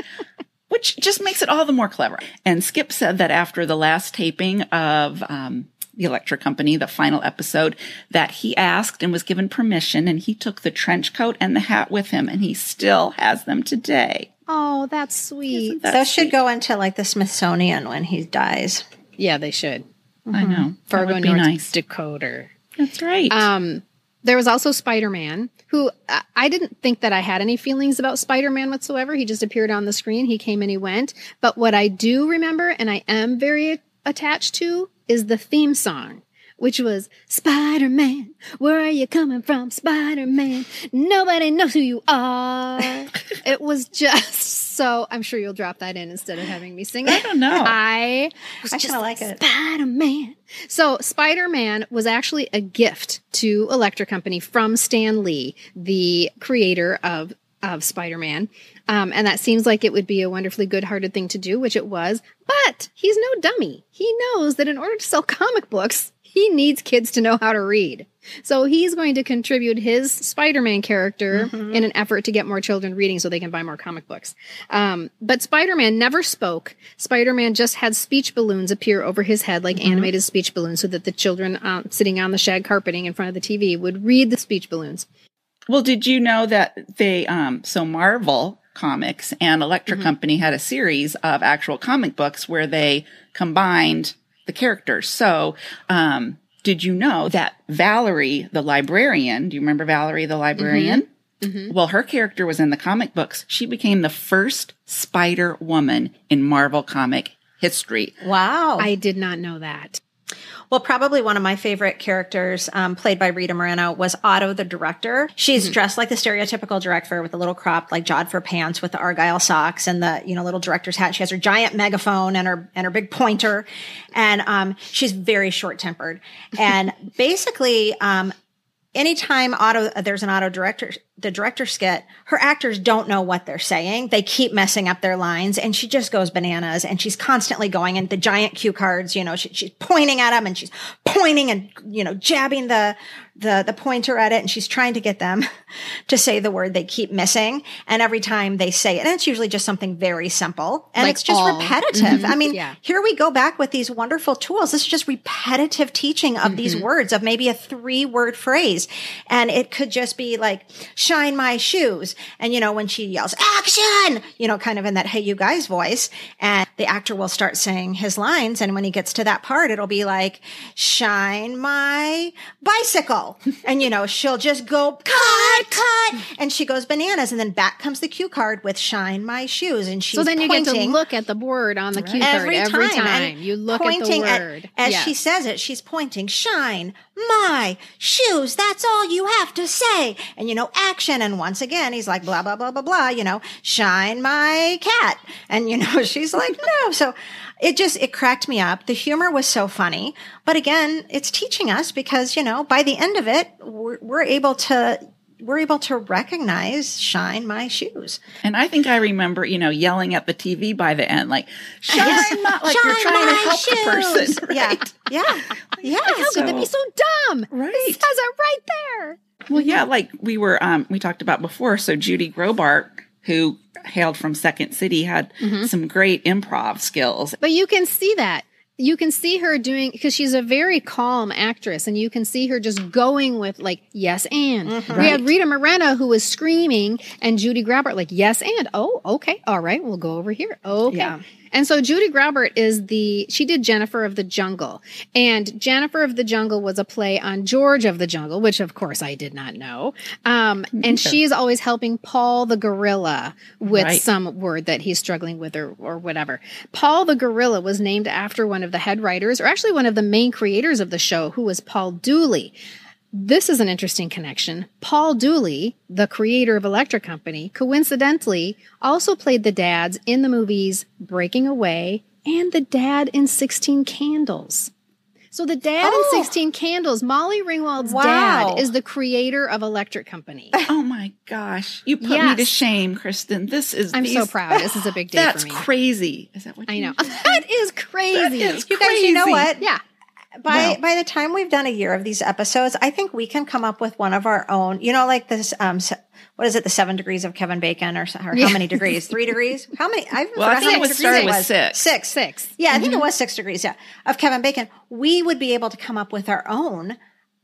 Which just makes it all the more clever. And Skip said that after the last taping of um, the Electric Company, the final episode, that he asked and was given permission, and he took the trench coat and the hat with him, and he still has them today. Oh, that's sweet. That's Those should go into like the Smithsonian when he dies. Yeah, they should. I know. That Fargo would be North nice. Dakota. That's right. Um, there was also Spider Man, who uh, I didn't think that I had any feelings about Spider Man whatsoever. He just appeared on the screen. He came and he went. But what I do remember, and I am very attached to, is the theme song. Which was Spider Man, where are you coming from, Spider Man? Nobody knows who you are. it was just so. I'm sure you'll drop that in instead of having me sing it. I don't know. I was I just like it. Spider Man. So Spider Man was actually a gift to Electric Company from Stan Lee, the creator of of Spider Man. Um, and that seems like it would be a wonderfully good hearted thing to do, which it was. But he's no dummy. He knows that in order to sell comic books, he needs kids to know how to read. So he's going to contribute his Spider Man character in an effort to get more children reading so they can buy more comic books. Um, but Spider Man never spoke. Spider Man just had speech balloons appear over his head, like animated speech balloons, so that the children uh, sitting on the shag carpeting in front of the TV would read the speech balloons. Well, did you know that they, um, so Marvel Comics and Electric mm-hmm. Company had a series of actual comic books where they combined the characters. So, um, did you know that Valerie, the librarian, do you remember Valerie, the mm-hmm. librarian? Mm-hmm. Well, her character was in the comic books. She became the first Spider Woman in Marvel comic history. Wow. I did not know that. Well, probably one of my favorite characters, um, played by Rita Moreno, was Otto, the director. She's dressed like the stereotypical director with a little cropped, like Jodhpur pants with the argyle socks and the you know little director's hat. She has her giant megaphone and her and her big pointer, and um, she's very short tempered. And basically, um, anytime Otto there's an Otto director the director skit her actors don't know what they're saying. They keep messing up their lines and she just goes bananas and she's constantly going and the giant cue cards you know she, she's pointing at them and she's pointing and you know jabbing the the the pointer at it and she's trying to get them to say the word they keep missing and every time they say it and it's usually just something very simple and Like it's just all. repetitive mm-hmm. i mean Yeah. here we go back with these wonderful tools. This is just repetitive teaching of these mm-hmm. words of maybe a three word phrase. And it could just be like, shine my shoes. And, you know, when she yells, action, you know, kind of in that, hey, you guys voice. And the actor will start saying his lines. And when he gets to that part, it'll be like, shine my bicycle. And, you know, she'll just go, cut, cut. And she goes bananas. And then back comes the cue card with shine my shoes. And she's so then you get to look at the word on the cue card every time. every time. And You look at the pointing word. as Yes. she says it, she's pointing, shine my shoes. That's all you have to say. And you know, action. And once again, he's like, blah, blah, blah, blah, blah, you know, shine my cat. And you know, she's like, no. So it just, it cracked me up. The humor was so funny. But again, it's teaching us because, you know, by the end of it, we're, we're able to, we're able to recognize shine my shoes. And I think I remember, you know, yelling at the TV by the end, like, shine my, like you're Shine trying to my help the person. shoes. Right? Yeah. Yeah. Yeah. How could So- they be so dumb? Right. It says it right there. Well, yeah, like we were, um, we talked about before. So Judy Graubart, who hailed from Second City, had Mm-hmm. some great improv skills. But you can see that. You can see her doing because she's a very calm actress, and you can see her just going with like yes and. We had Rita Moreno who was screaming, and Judy Graubart like yes and. Oh, okay, all right, we'll go over here. Okay. Yeah. And so Judy Graubart is the she did Jennifer of the Jungle, and Jennifer of the Jungle was a play on George of the Jungle, which of course I did not know. Um, and she's always helping Paul the gorilla with Right. some word that he's struggling with or or whatever. Paul the gorilla was named after one of the head writers, or actually one of the main creators of the show, who was Paul Dooley. This is an interesting connection. Paul Dooley, the creator of Electric Company, coincidentally also played the dads in the movies Breaking Away and the dad in 16 Candles. So the dad Oh. in 16 Candles, Molly Ringwald's Wow. dad, is the creator of Electric Company. Oh my gosh. You put me to shame, Kristen. This is I'm so these- proud. This is a big day That's for me. crazy. Is that what I you know. that is crazy. That is You guys, you know what? yeah. By Wow. by the time we've done a year of these episodes, I think we can come up with one of our own. You know, like this. Um, se- what is it? The seven degrees of Kevin Bacon, or, s- or Yeah. how many degrees? Three degrees? How many? I Well, I think it many was started it with was. six. Six. Six. Yeah, I think it was six degrees. Yeah, of Kevin Bacon. We would be able to come up with our own.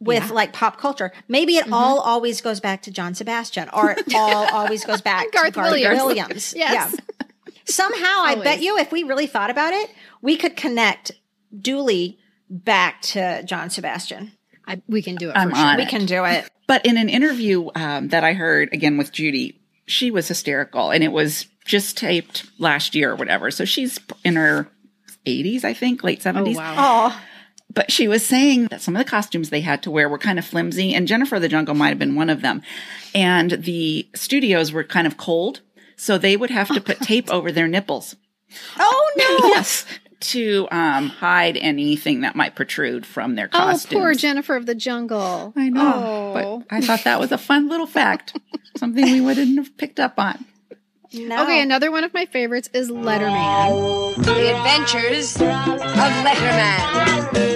With like pop culture, maybe it all always goes back to John Sebastian, or it all always goes back Garth to Garth Williams. Williams. Yes. Yeah. Somehow, I bet you, if we really thought about it, we could connect Dooley back to John Sebastian. I, we can do it. I'm sure. on We it. can do it. But in an interview um, that I heard again with Judy, she was hysterical, and it was just taped last year or whatever. So she's in her 80s, I think, late 70s. Oh, But she was saying that some of the costumes they had to wear were kind of flimsy, and Jennifer the Jungle might have been one of them. And the studios were kind of cold, so they would have to put tape over their nipples. oh no! yes. To um, hide anything that might protrude from their costumes. Oh, costumes. poor Jennifer of the Jungle. I know. Oh. But I thought that was a fun little fact. Something we wouldn't have picked up on. No. Okay, another one of my favorites is Letterman. The Adventures of Letterman.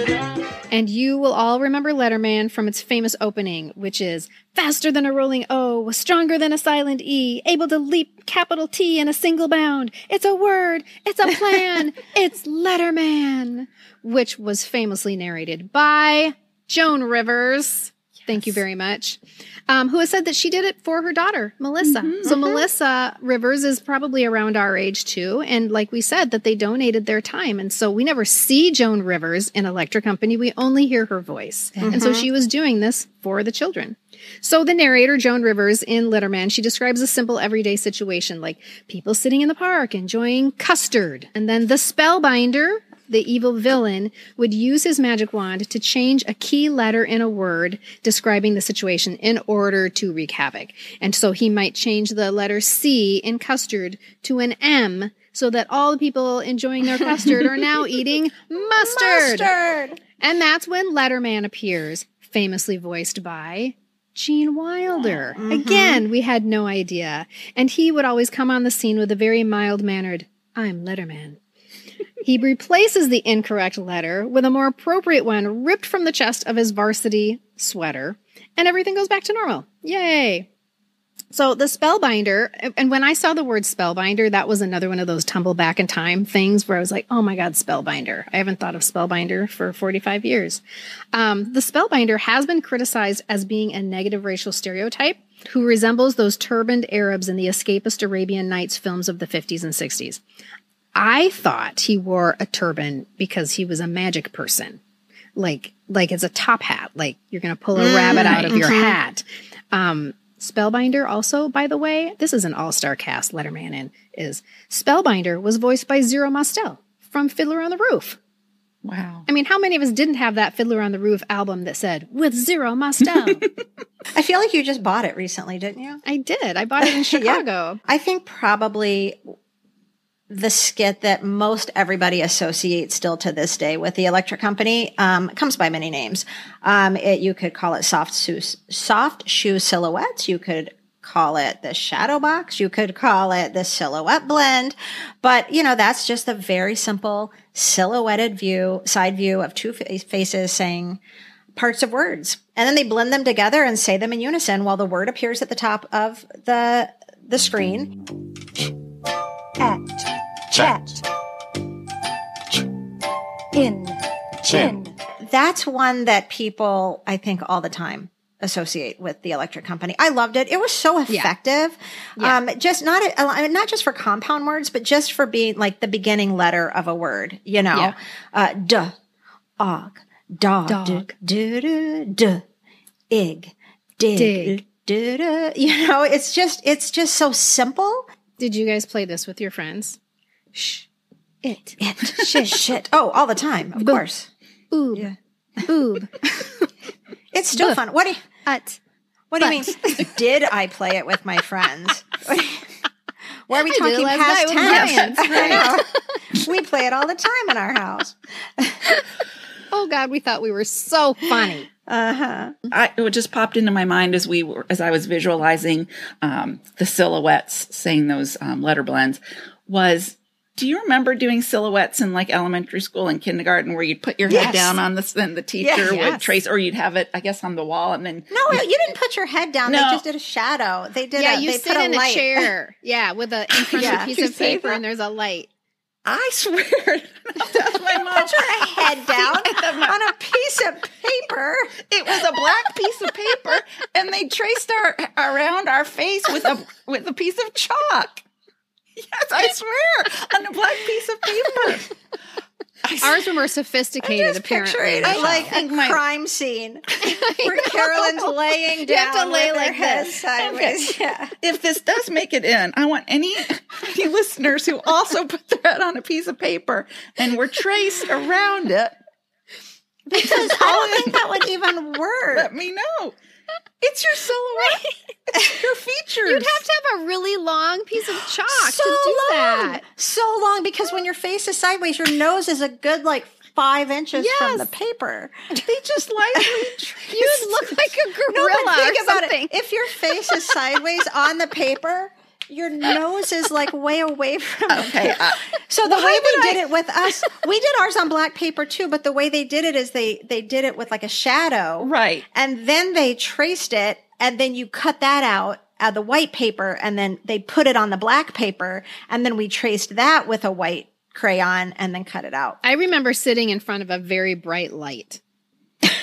And you will all remember Letterman from its famous opening, which is faster than a rolling O, stronger than a silent E, able to leap capital T in a single bound. It's a word, it's a plan, it's Letterman, which was famously narrated by Joan Rivers. Thank you very much. Um, who has said that she did it for her daughter, Melissa. Mm-hmm, so mm-hmm. Melissa Rivers is probably around our age too. And like we said, that they donated their time. And so we never see Joan Rivers in Electric Company. We only hear her voice. And so uh-huh. she was doing this for the children. So the narrator, Joan Rivers in Letterman, she describes a simple everyday situation like people sitting in the park enjoying custard. And then the spellbinder, the evil villain, would use his magic wand to change a key letter in a word describing the situation in order to wreak havoc. And so he might change the letter C in custard to an M so that all the people enjoying their custard are now eating mustard. Mustard. And that's when Letterman appears, famously voiced by Gene Wilder. Mm-hmm. Again, we had no idea. And he would always come on the scene with a very mild mannered, I'm Letterman. He replaces the incorrect letter with a more appropriate one ripped from the chest of his varsity sweater, and everything goes back to normal. Yay! So the spellbinder, and when I saw the word spellbinder, that was another one of those tumble back in time things where I was like, oh my God, spellbinder. I haven't thought of spellbinder for 45 years. Um, the spellbinder has been criticized as being a negative racial stereotype who resembles those turbaned Arabs in the escapist Arabian Nights films of the 50s and 60s. I thought he wore a turban because he was a magic person. Like, like it's a top hat. Like you're going to pull a rabbit out of your hat. Um, Spellbinder also, by the way, this is an all-star cast Letterman in, is Spellbinder was voiced by Zero Mostel from Fiddler on the Roof. Wow. I mean, how many of us didn't have that Fiddler on the Roof album that said, with Zero Mostel? I feel like you just bought it recently, didn't you? I did. I bought it in Chicago. I think probably the skit that most everybody associates still to this day with the Electric Company um, comes by many names. Um, it, you could call it soft shoe, soft shoe silhouettes. You could call it the shadow box. You could call it the silhouette blend. But, you know, that's just a very simple silhouetted view, side view of two faces saying parts of words. And then they blend them together and say them in unison while the word appears at the top of the, the screen. At, chat, in, chin. That's one that people, I think, all the time associate with the electric company. I loved it. It was so effective. Um, just not, uh, not just for compound words, but just for being like the beginning letter of a word, you know, Yeah. uh, duh, og, dog, Dog. duh, duh, ig, dig, Dig. duh. you know, it's just, it's just so simple. Did you guys play this with your friends? Shh. It. It, shit, shit. Oh, all the time, of course. Oob. Oob. It's still Buh. fun. What do you, Ut. What do you mean? Did I play it with my friends? Why are we I talking past night with tense? Brian. I know. we play it all the time in our house. Oh God, we thought we were so funny. Uh huh. I, it just popped into my mind as we were, as I was visualizing um, the silhouettes, saying those um, letter blends. Was do you remember doing silhouettes in like elementary school and kindergarten where you'd put your Yes. head down on the and the teacher Yes. would Yes. trace, or you'd have it, I guess, on the wall, and then No, you didn't put your head down. They just did a shadow. They did. yeah, a, you they sit put in a, a chair. Yeah, with a in front of a piece of paper, that? and there's a light. I swear, that's my mom. Put your head down on a piece of paper. It was a black piece of paper, and they traced our around our face with a with a piece of chalk. Yes, I swear, on a black piece of paper. Ours were more sophisticated, apparently. Picturing it like a crime scene where Carolyn's laying down. You have to lay with like this. sideways. Okay. Yeah. If this does make it in, I want any, any listeners who also put their head on a piece of paper and were traced around it. Because I don't think that would even work. Let me know. It's your silhouette. It's your features. You'd have to have a really long piece of chalk so to do long, that. so long because when your face is sideways, your nose is a good like five inches from the paper. They just lightly You'd look like a gorilla No, think about something. it. If your face is sideways on the paper, your nose is like way away from Okay, paper. uh, so the why way would they did I- it with us, we did ours on black paper too. But the way they did it is they they did it with like a shadow, Right. And then they traced it, and then you cut that out of the white paper, and then they put it on the black paper, and then we traced that with a white crayon, and then cut it out. I remember sitting in front of a very bright light.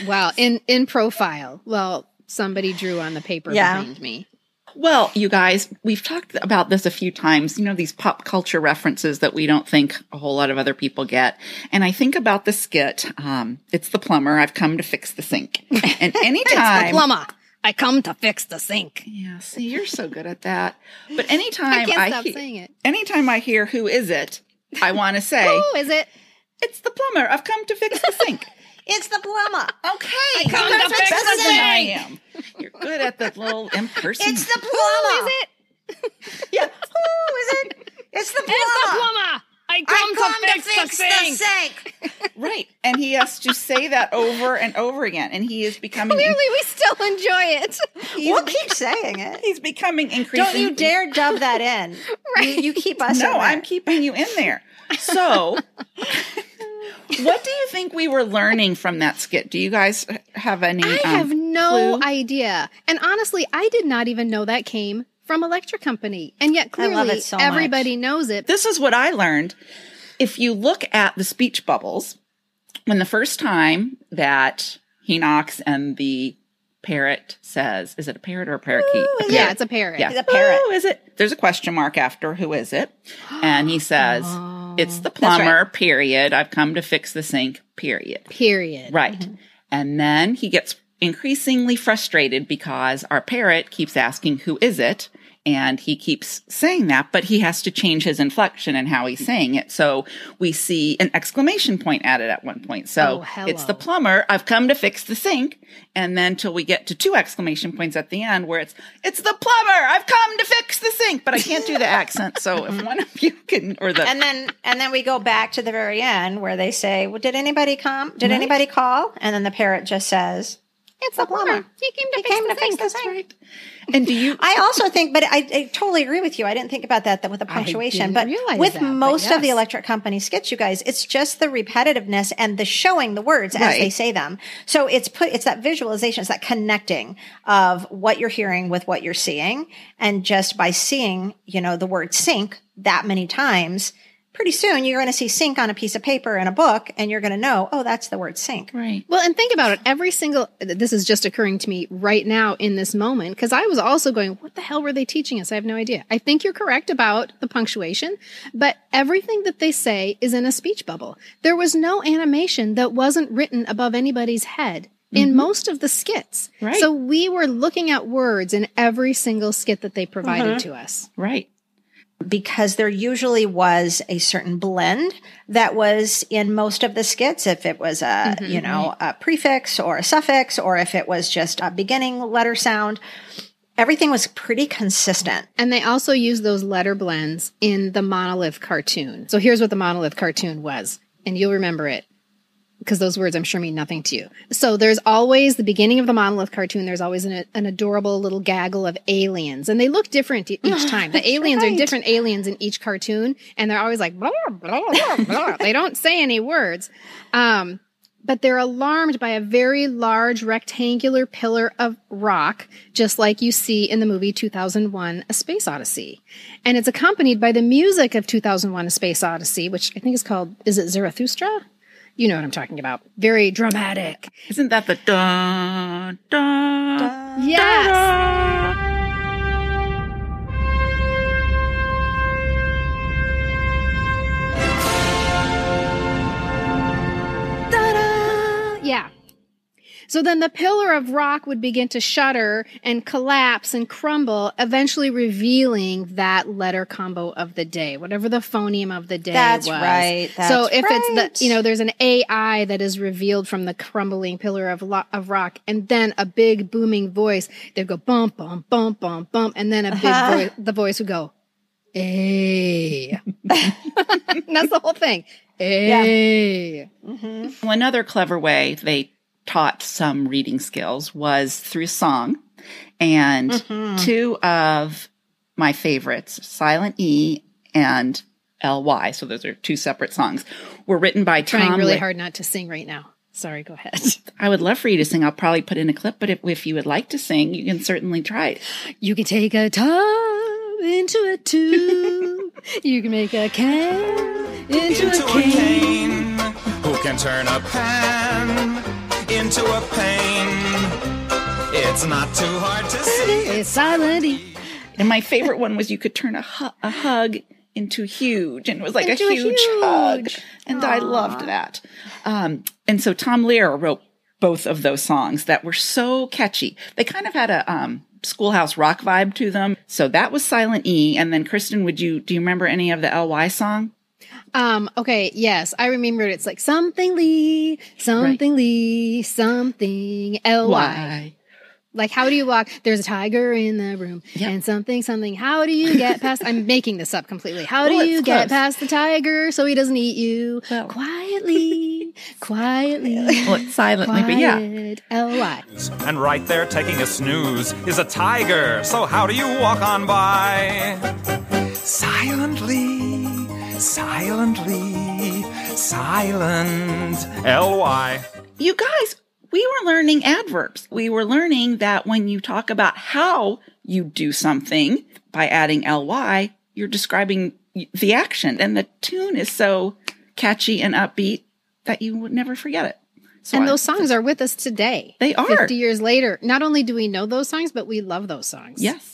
Wow, in in profile. Well, somebody drew on the paper Yeah. behind me. Well, you guys, we've talked about this a few times, you know, these pop culture references that we don't think a whole lot of other people get. And I think about the skit, um, it's the plumber, I've come to fix the sink. And anytime It's the plumber. I come to fix the sink. Yeah, see, you're so good at that. But anytime I can't stop he- saying it. anytime I hear who is it, I want to say, Who is it? It's the plumber. I've come to fix the sink. It's the plumber. Okay, come you to guys are fix better the than I sink. am. You're good at the little impersonation. It's the plumber. Who is it? Yeah, who is it? It's the plumber. It's the plumber. I come, I come to, fix the sink. sink. right, and he has to say that over and over again, and he is becoming. Clearly, we still enjoy it. We'll keep saying it. He's becoming increasingly. Don't you dare dub that in. You, you keep us. No, in there. I'm keeping you in there. So, what do you think we were learning from that skit? Do you guys have any? I um, have no clue? idea. And honestly, I did not even know that came from Electric Company. And yet clearly it so much. everybody knows it. This is what I learned. If you look at the speech bubbles, when the first time that he knocks and the parrot says, is it a parrot or a parakeet? A Yeah, it's a parrot. Yeah. It's a parrot. Who is it? There's a question mark after who is it? And he says, it's the Oh. That's right. plumber, period. I've come to fix the sink, period. Period. Right. Mm-hmm. And then he gets increasingly frustrated because our parrot keeps asking, Who is it? And he keeps saying that, but he has to change his inflection and how he's saying it. So we see an exclamation point added at one point. So Oh, it's the plumber. I've come to fix the sink. And then till we get to two exclamation points at the end where it's, it's the plumber. I've come to fix the sink, but I can't do the accent. So if one of you can, or the, And then and then we go back to the very end where they say, "Well, did anybody come? Did anybody call?" And then the parrot just says, "It's the plumber. He came to He fix came the to sink. fix the sink." and do you, I also think, but I, I totally agree with you. I didn't think about that, that with the punctuation. But with that, but most of the electric company skits, you guys, it's just the repetitiveness and the showing the words as they say them. So it's put, it's that visualization, it's that connecting of what you're hearing with what you're seeing. And just by seeing, you know, the word sink that many times, pretty soon you're going to see sink on a piece of paper in a book and you're going to know, oh, that's the word sink. right. Well, and think about it. Every single, this is just occurring to me right now in this moment, because I was also going, what the hell were they teaching us? I have no idea. I think you're correct about the punctuation, but everything that they say is in a speech bubble. There was no animation that wasn't written above anybody's head. In mm-hmm. most of the skits. Right. So we were looking at words in every single skit that they provided uh-huh. to us. Right. Because there usually was a certain blend that was in most of the skits. If it was a mm-hmm, you know a prefix or a suffix or if it was just a beginning letter sound everything was pretty consistent. And they also used those letter blends in the monolith cartoon. So here's what the monolith cartoon was, and you'll remember it because those words I'm sure mean nothing to you. So there's always the beginning of the monolith cartoon. There's always an, an adorable little gaggle of aliens, and they look different each time. The aliens are different aliens in each cartoon, and they're always like blah blah blah blah. they don't say any words. Um, but they're alarmed by a very large rectangular pillar of rock, just like you see in the movie 2001 A Space Odyssey. And it's accompanied by the music of 2001 A Space Odyssey, which I think is called, is it Zarathustra? You know what I'm talking about. Very dramatic. Isn't that the dun, dun, Yes. So then the pillar of rock would begin to shudder and collapse and crumble, eventually revealing that letter combo of the day, whatever the phoneme of the day That's was. right, so if right. it's the, you know, there's an AI that is revealed from the crumbling pillar of, lo- of rock, and then a big booming voice, they'd go bump, bump, bump, bump, bump, and then a big Uh-huh. voice, the voice would go, A. That's the whole thing. A. Well, another clever way they taught some reading skills was through song. And Mm-hmm. two of my favorites, Silent E and LY, so those are two separate songs, were written by Trying Tom. really Li- hard not to sing right now. Sorry, go ahead. I would love for you to sing. I'll probably put in a clip, but if, if you would like to sing, you can certainly try it. You can take a tub into a tube. you can make a can into, Into a a cane. cane. Who can turn a pan into a pain? It's not too hard to see. It's silent E. And my favorite one was you could turn a, hu- a hug into huge, and it was like Into a a huge, hug. And I loved that. Um, and so Tom Lehrer wrote both of those songs that were so catchy. They kind of had a um, schoolhouse rock vibe to them. So that was Silent E. And then Kristen, would you do you remember any of the LY song? Um, okay, yes, I remember it. It's like something Lee, something Lee, something L Y. Like, how do you walk? There's a tiger in the room and something, something. How do you get past? I'm making this up completely. How do you get close. past the tiger so he doesn't eat you? quietly, quietly. Well, it's silently, but yeah. L-Y. And right there taking a snooze is a tiger. So how do you walk on by? Silently, silently, silent. L-Y. You guys, we were learning adverbs. We were learning that when you talk about how you do something by adding ly, you're describing the action. And the tune is so catchy and upbeat that you would never forget it. So and I- those songs are with us today. They are. 50 years later. Not only do we know those songs, but we love those songs. Yes.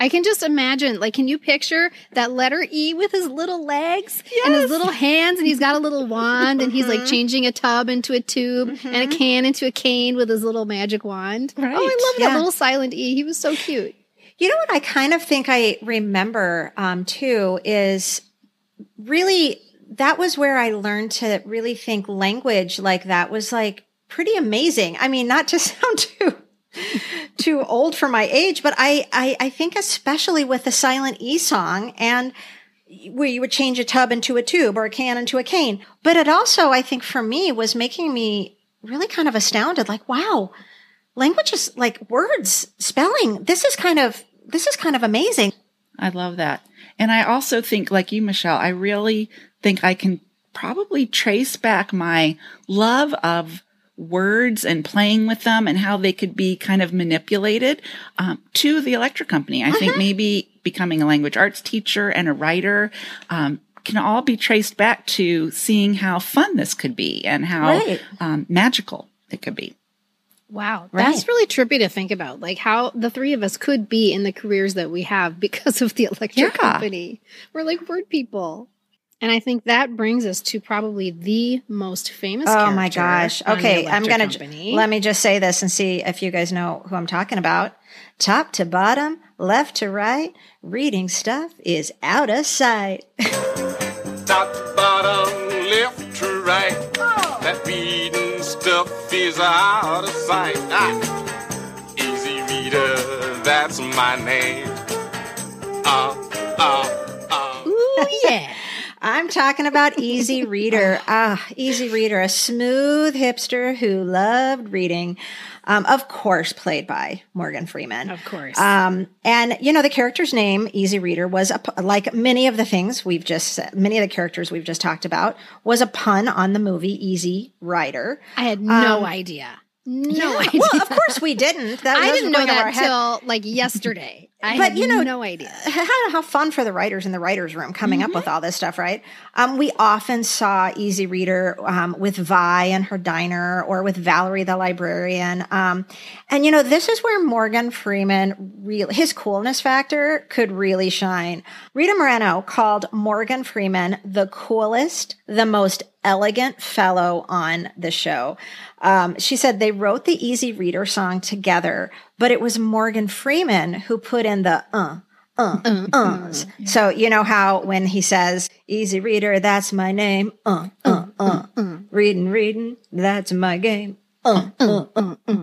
I can just imagine, like, can you picture that letter E with his little legs and his little hands, and he's got a little wand, and he's like changing a tub into a tube and a can into a cane with his little magic wand. Oh, I love that little silent E. He was so cute. You know what I kind of think I remember um, too is really that was where I learned to really think language like that was like pretty amazing. I mean, not to sound too too old for my age, but I, I I think especially with the silent E song and where you would change a tub into a tube or a can into a cane. But it also, I think for me was making me really kind of astounded like, wow, language is like words, spelling. This is kind of, this is kind of amazing. I love that. And I also think, like you, Michelle, I really think I can probably trace back my love of words and playing with them and how they could be kind of manipulated um, to the electric company. I think maybe becoming a language arts teacher and a writer um, can all be traced back to seeing how fun this could be and how Right. um, magical it could be. Wow. Right. That's really trippy to think about. Like how the three of us could be in the careers that we have because of the electric Yeah. company. We're like word people. And I think that brings us to probably the most famous. Oh my gosh. Okay. I'm going Company. to let me just say this and see if you guys know who I'm talking about. Top to bottom, left to right, reading stuff is out of sight. Top to bottom, left to right. That reading stuff is out of sight. Ah, easy reader, that's my name. Uh, uh, uh. Ooh, yeah. I'm talking about Easy Reader. Ah, Easy Reader, a smooth hipster who loved reading. Um, of course, played by Morgan Freeman. Of course. Um, and you know, the character's name, Easy Reader, was a, like many of the things we've just said, many of the characters we've just talked about, was a pun on the movie Easy Rider. I had no Um, idea. No yeah, idea. Well, of course we didn't. That I didn't know going over our that till like yesterday. I but you know, no idea. How, how fun for the writers in the writers' room coming up with all this stuff, right? Um, we often saw Easy Reader um, with Vi and her diner, or with Valerie the librarian. Um, and you know, this is where Morgan Freeman, real his coolness factor could really shine. Rita Moreno called Morgan Freeman the coolest, the most elegant fellow on the show. Um, she said they wrote the Easy Reader song together, but it was Morgan Freeman who put in the uh, uh, uhs. So you know how when he says "Easy Reader," that's my name. Uh, uh, uh. Uh, reading, reading, that's my game. Uh, uh, uh, uh.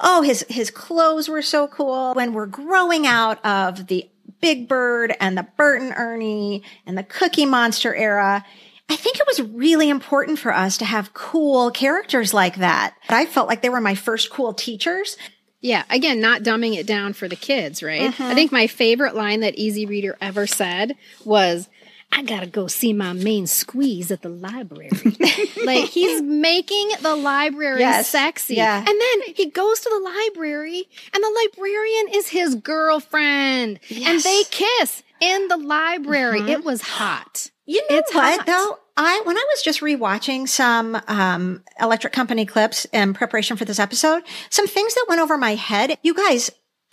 Oh, his his clothes were so cool. When we're growing out of the Big Bird and the Bert and Ernie and the Cookie Monster era, I think it was really important for us to have cool characters like that. I felt like they were my first cool teachers. Yeah, again, not dumbing it down for the kids, right? Mhm. I think my favorite line that Easy Reader ever said was, I gotta go see my main squeeze at the library. like he's making the library Yes, sexy. yeah. And then he goes to the library and the librarian is his girlfriend. And they kiss in the library. It was hot. You know It's what hot. though? I when I was just rewatching some um, Electric Company clips in preparation for this episode, some things that went over my head. You guys,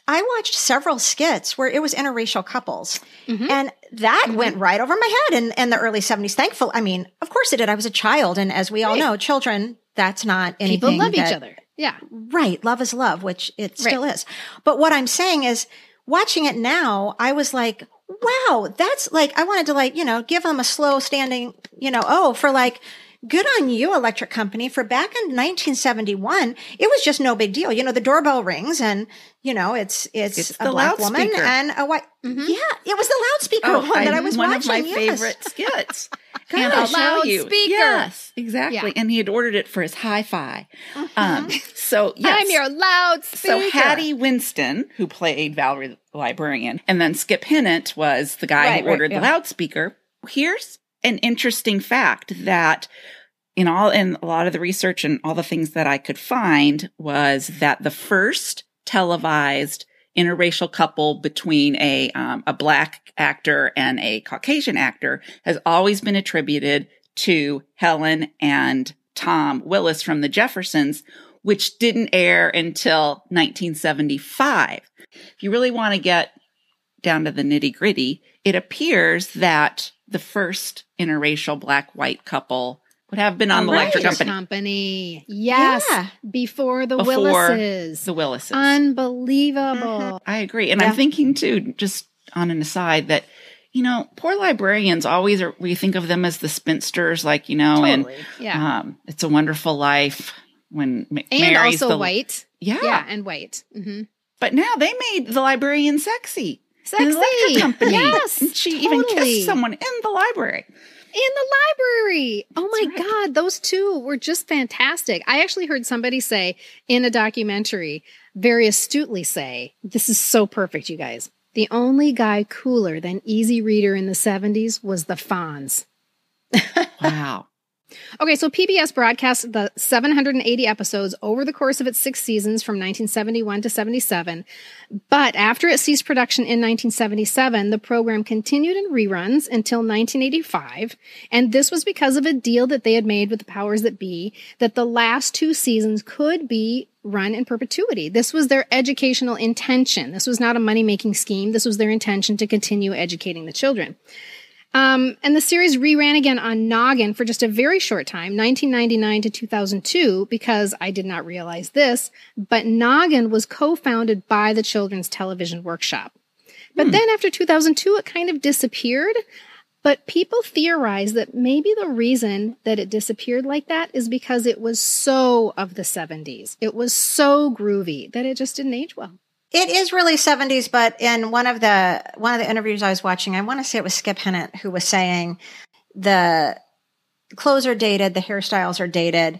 I watched several skits where it was interracial couples, Mm-hmm. and that went right over my head in, in the early seventies. Thankful, I mean, of course it did. I was a child, and as we all Right. know, children that's not anything. People love each other. Yeah. Right. Love is love, which it still is. But what I'm saying is watching it now, I was like, wow, that's like, I wanted to like, you know, give them a slow standing, you know, oh, for like, good on you, electric company. For back in 1971, it was just no big deal. You know, the doorbell rings and, you know, it's, it's, It's a black woman and a white. Yeah. It was the loudspeaker one that I was Oh, one watching. of my yes. favorite skits. Gosh. and you, Loudspeaker. yes, exactly. Yeah. And he had ordered it for his hi-fi. Um, so yes, I'm your loudspeaker. So Hattie Winston, who played Valerie the librarian, and then Skip Hinnant was the guy Right, who right, ordered yeah. the loudspeaker. Here's an interesting fact that in all in a lot of the research and all the things that I could find was that the first televised interracial couple between a um, a black actor and a Caucasian actor has always been attributed to Helen and Tom Willis from the Jeffersons, which didn't air until 1975. If you really want to get down to the nitty gritty, it appears that the first interracial black white couple would have been on the Electric Electric Company. Company. Yes. Yeah. Before the Before Willises. The Willises. Unbelievable. I agree. And Yeah. I'm thinking too, just on an aside, that, you know, poor librarians always are, we think of them as the spinsters, like, you know, Totally. and Yeah. um, It's a Wonderful Life when Ma- And Mary's also the, white. Yeah. Yeah, and white. hmm But now they made the librarian sexy. Sexy. The electric company. Yes, And she even kissed someone in the library. in the library. Oh my God, those two were just fantastic. I actually heard somebody say in a documentary, very astutely say, This is so perfect, you guys. The only guy cooler than Easy Reader in the 70s was the Fonz. Wow. Okay, so PBS broadcast the 780 episodes over the course of its six seasons from 1971 to 77. But after it ceased production in 1977, the program continued in reruns until 1985. And this was because of a deal that they had made with the powers that be that the last two seasons could be run in perpetuity. This was their educational intention. This was not a money making scheme. This was their intention to continue educating the children. Um, and the series reran again on Noggin for just a very short time, 1999 to 2002, because I did not realize this, but Noggin was co-founded by the Children's Television Workshop. But then after 2002, it kind of disappeared. But people theorize that maybe the reason that it disappeared like that is because it was so of the 70s. It was so groovy that it just didn't age well. It is really 70s, but in one of the one of the interviews I was watching, I want to say it was Skip Hinnant who was saying the clothes are dated, the hairstyles are dated.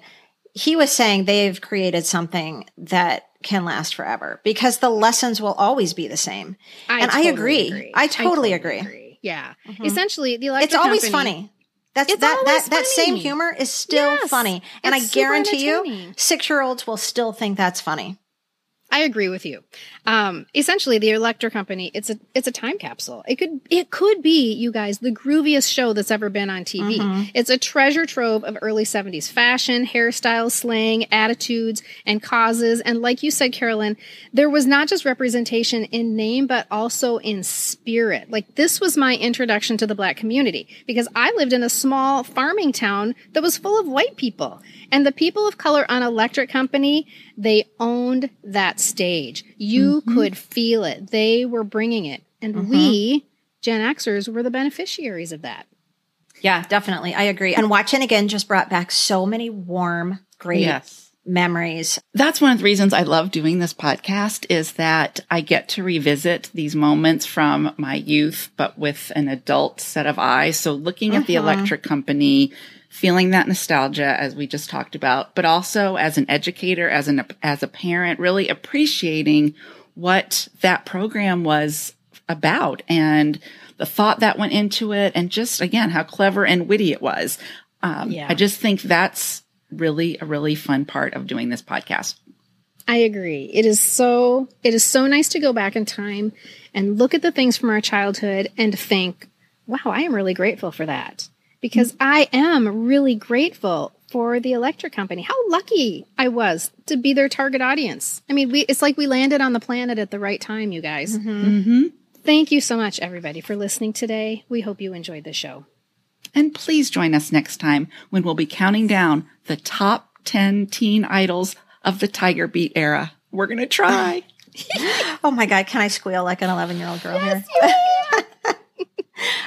He was saying they've created something that can last forever because the lessons will always be the same. I and I totally agree. I totally, agree. Yeah. Mm-hmm. Essentially, the electric It's always company- funny. That's It's that that that same humor is still Yes, funny. And I guarantee you 6-year-olds will still think that's funny. I agree with you. Um, essentially, the Electric Company it's a it's a time capsule. It could it could be you guys the grooviest show that's ever been on TV. Mhm. It's a treasure trove of early '70s fashion, hairstyles, slang, attitudes, and causes. And like you said, Carolyn, there was not just representation in name, but also in spirit. Like this was my introduction to the Black community because I lived in a small farming town that was full of white people, and the people of color on Electric Company they owned that stage. You could feel it. They were bringing it. And we, Gen Xers, were the beneficiaries of that. Yeah, definitely. I agree. And watching again just brought back so many warm, great Yes. memories. That's one of the reasons I love doing this podcast is that I get to revisit these moments from my youth, but with an adult set of eyes. So looking at the Mhm. electric company, feeling that nostalgia as we just talked about, but also as an educator, as an, as a parent, really appreciating what that program was about and the thought that went into it and just again, how clever and witty it was. Um, Yeah. I just think that's really a really fun part of doing this podcast. I agree. It is so it is so nice to go back in time and look at the things from our childhood and think, wow, I am really grateful for that. Because I am really grateful for the electric company. How lucky I was to be their target audience. I mean, we it's like we landed on the planet at the right time, you guys. Mm-hmm. Thank you so much everybody for listening today. We hope you enjoyed the show. And please join us next time when we'll be counting down the top 10 teen idols of the Tiger Beat era. We're going to try. oh my God, can I squeal like an 11 year old girl here?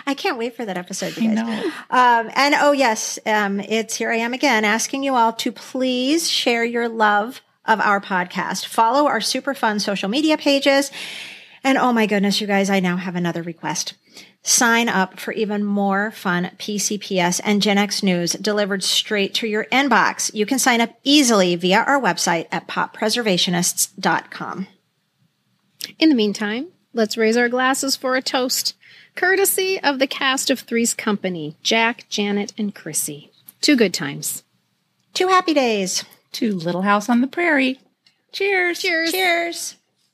I can't wait for that episode, you guys. Um, and oh, yes, um, it's here I am again asking you all to please share your love of our podcast. Follow our super fun social media pages. And oh my goodness, you guys, I now have another request. Sign up for even more fun PCPS and Gen X news delivered straight to your inbox. You can sign up easily via our website at poppreservationists.com. In the meantime, let's raise our glasses for a toast, courtesy of the cast of Three's Company Jack, Janet, and Chrissy. To good times. To happy days. To Little House on the Prairie. Cheers. Cheers. Cheers.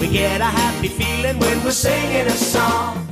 We get a happy feeling when we're singing a song.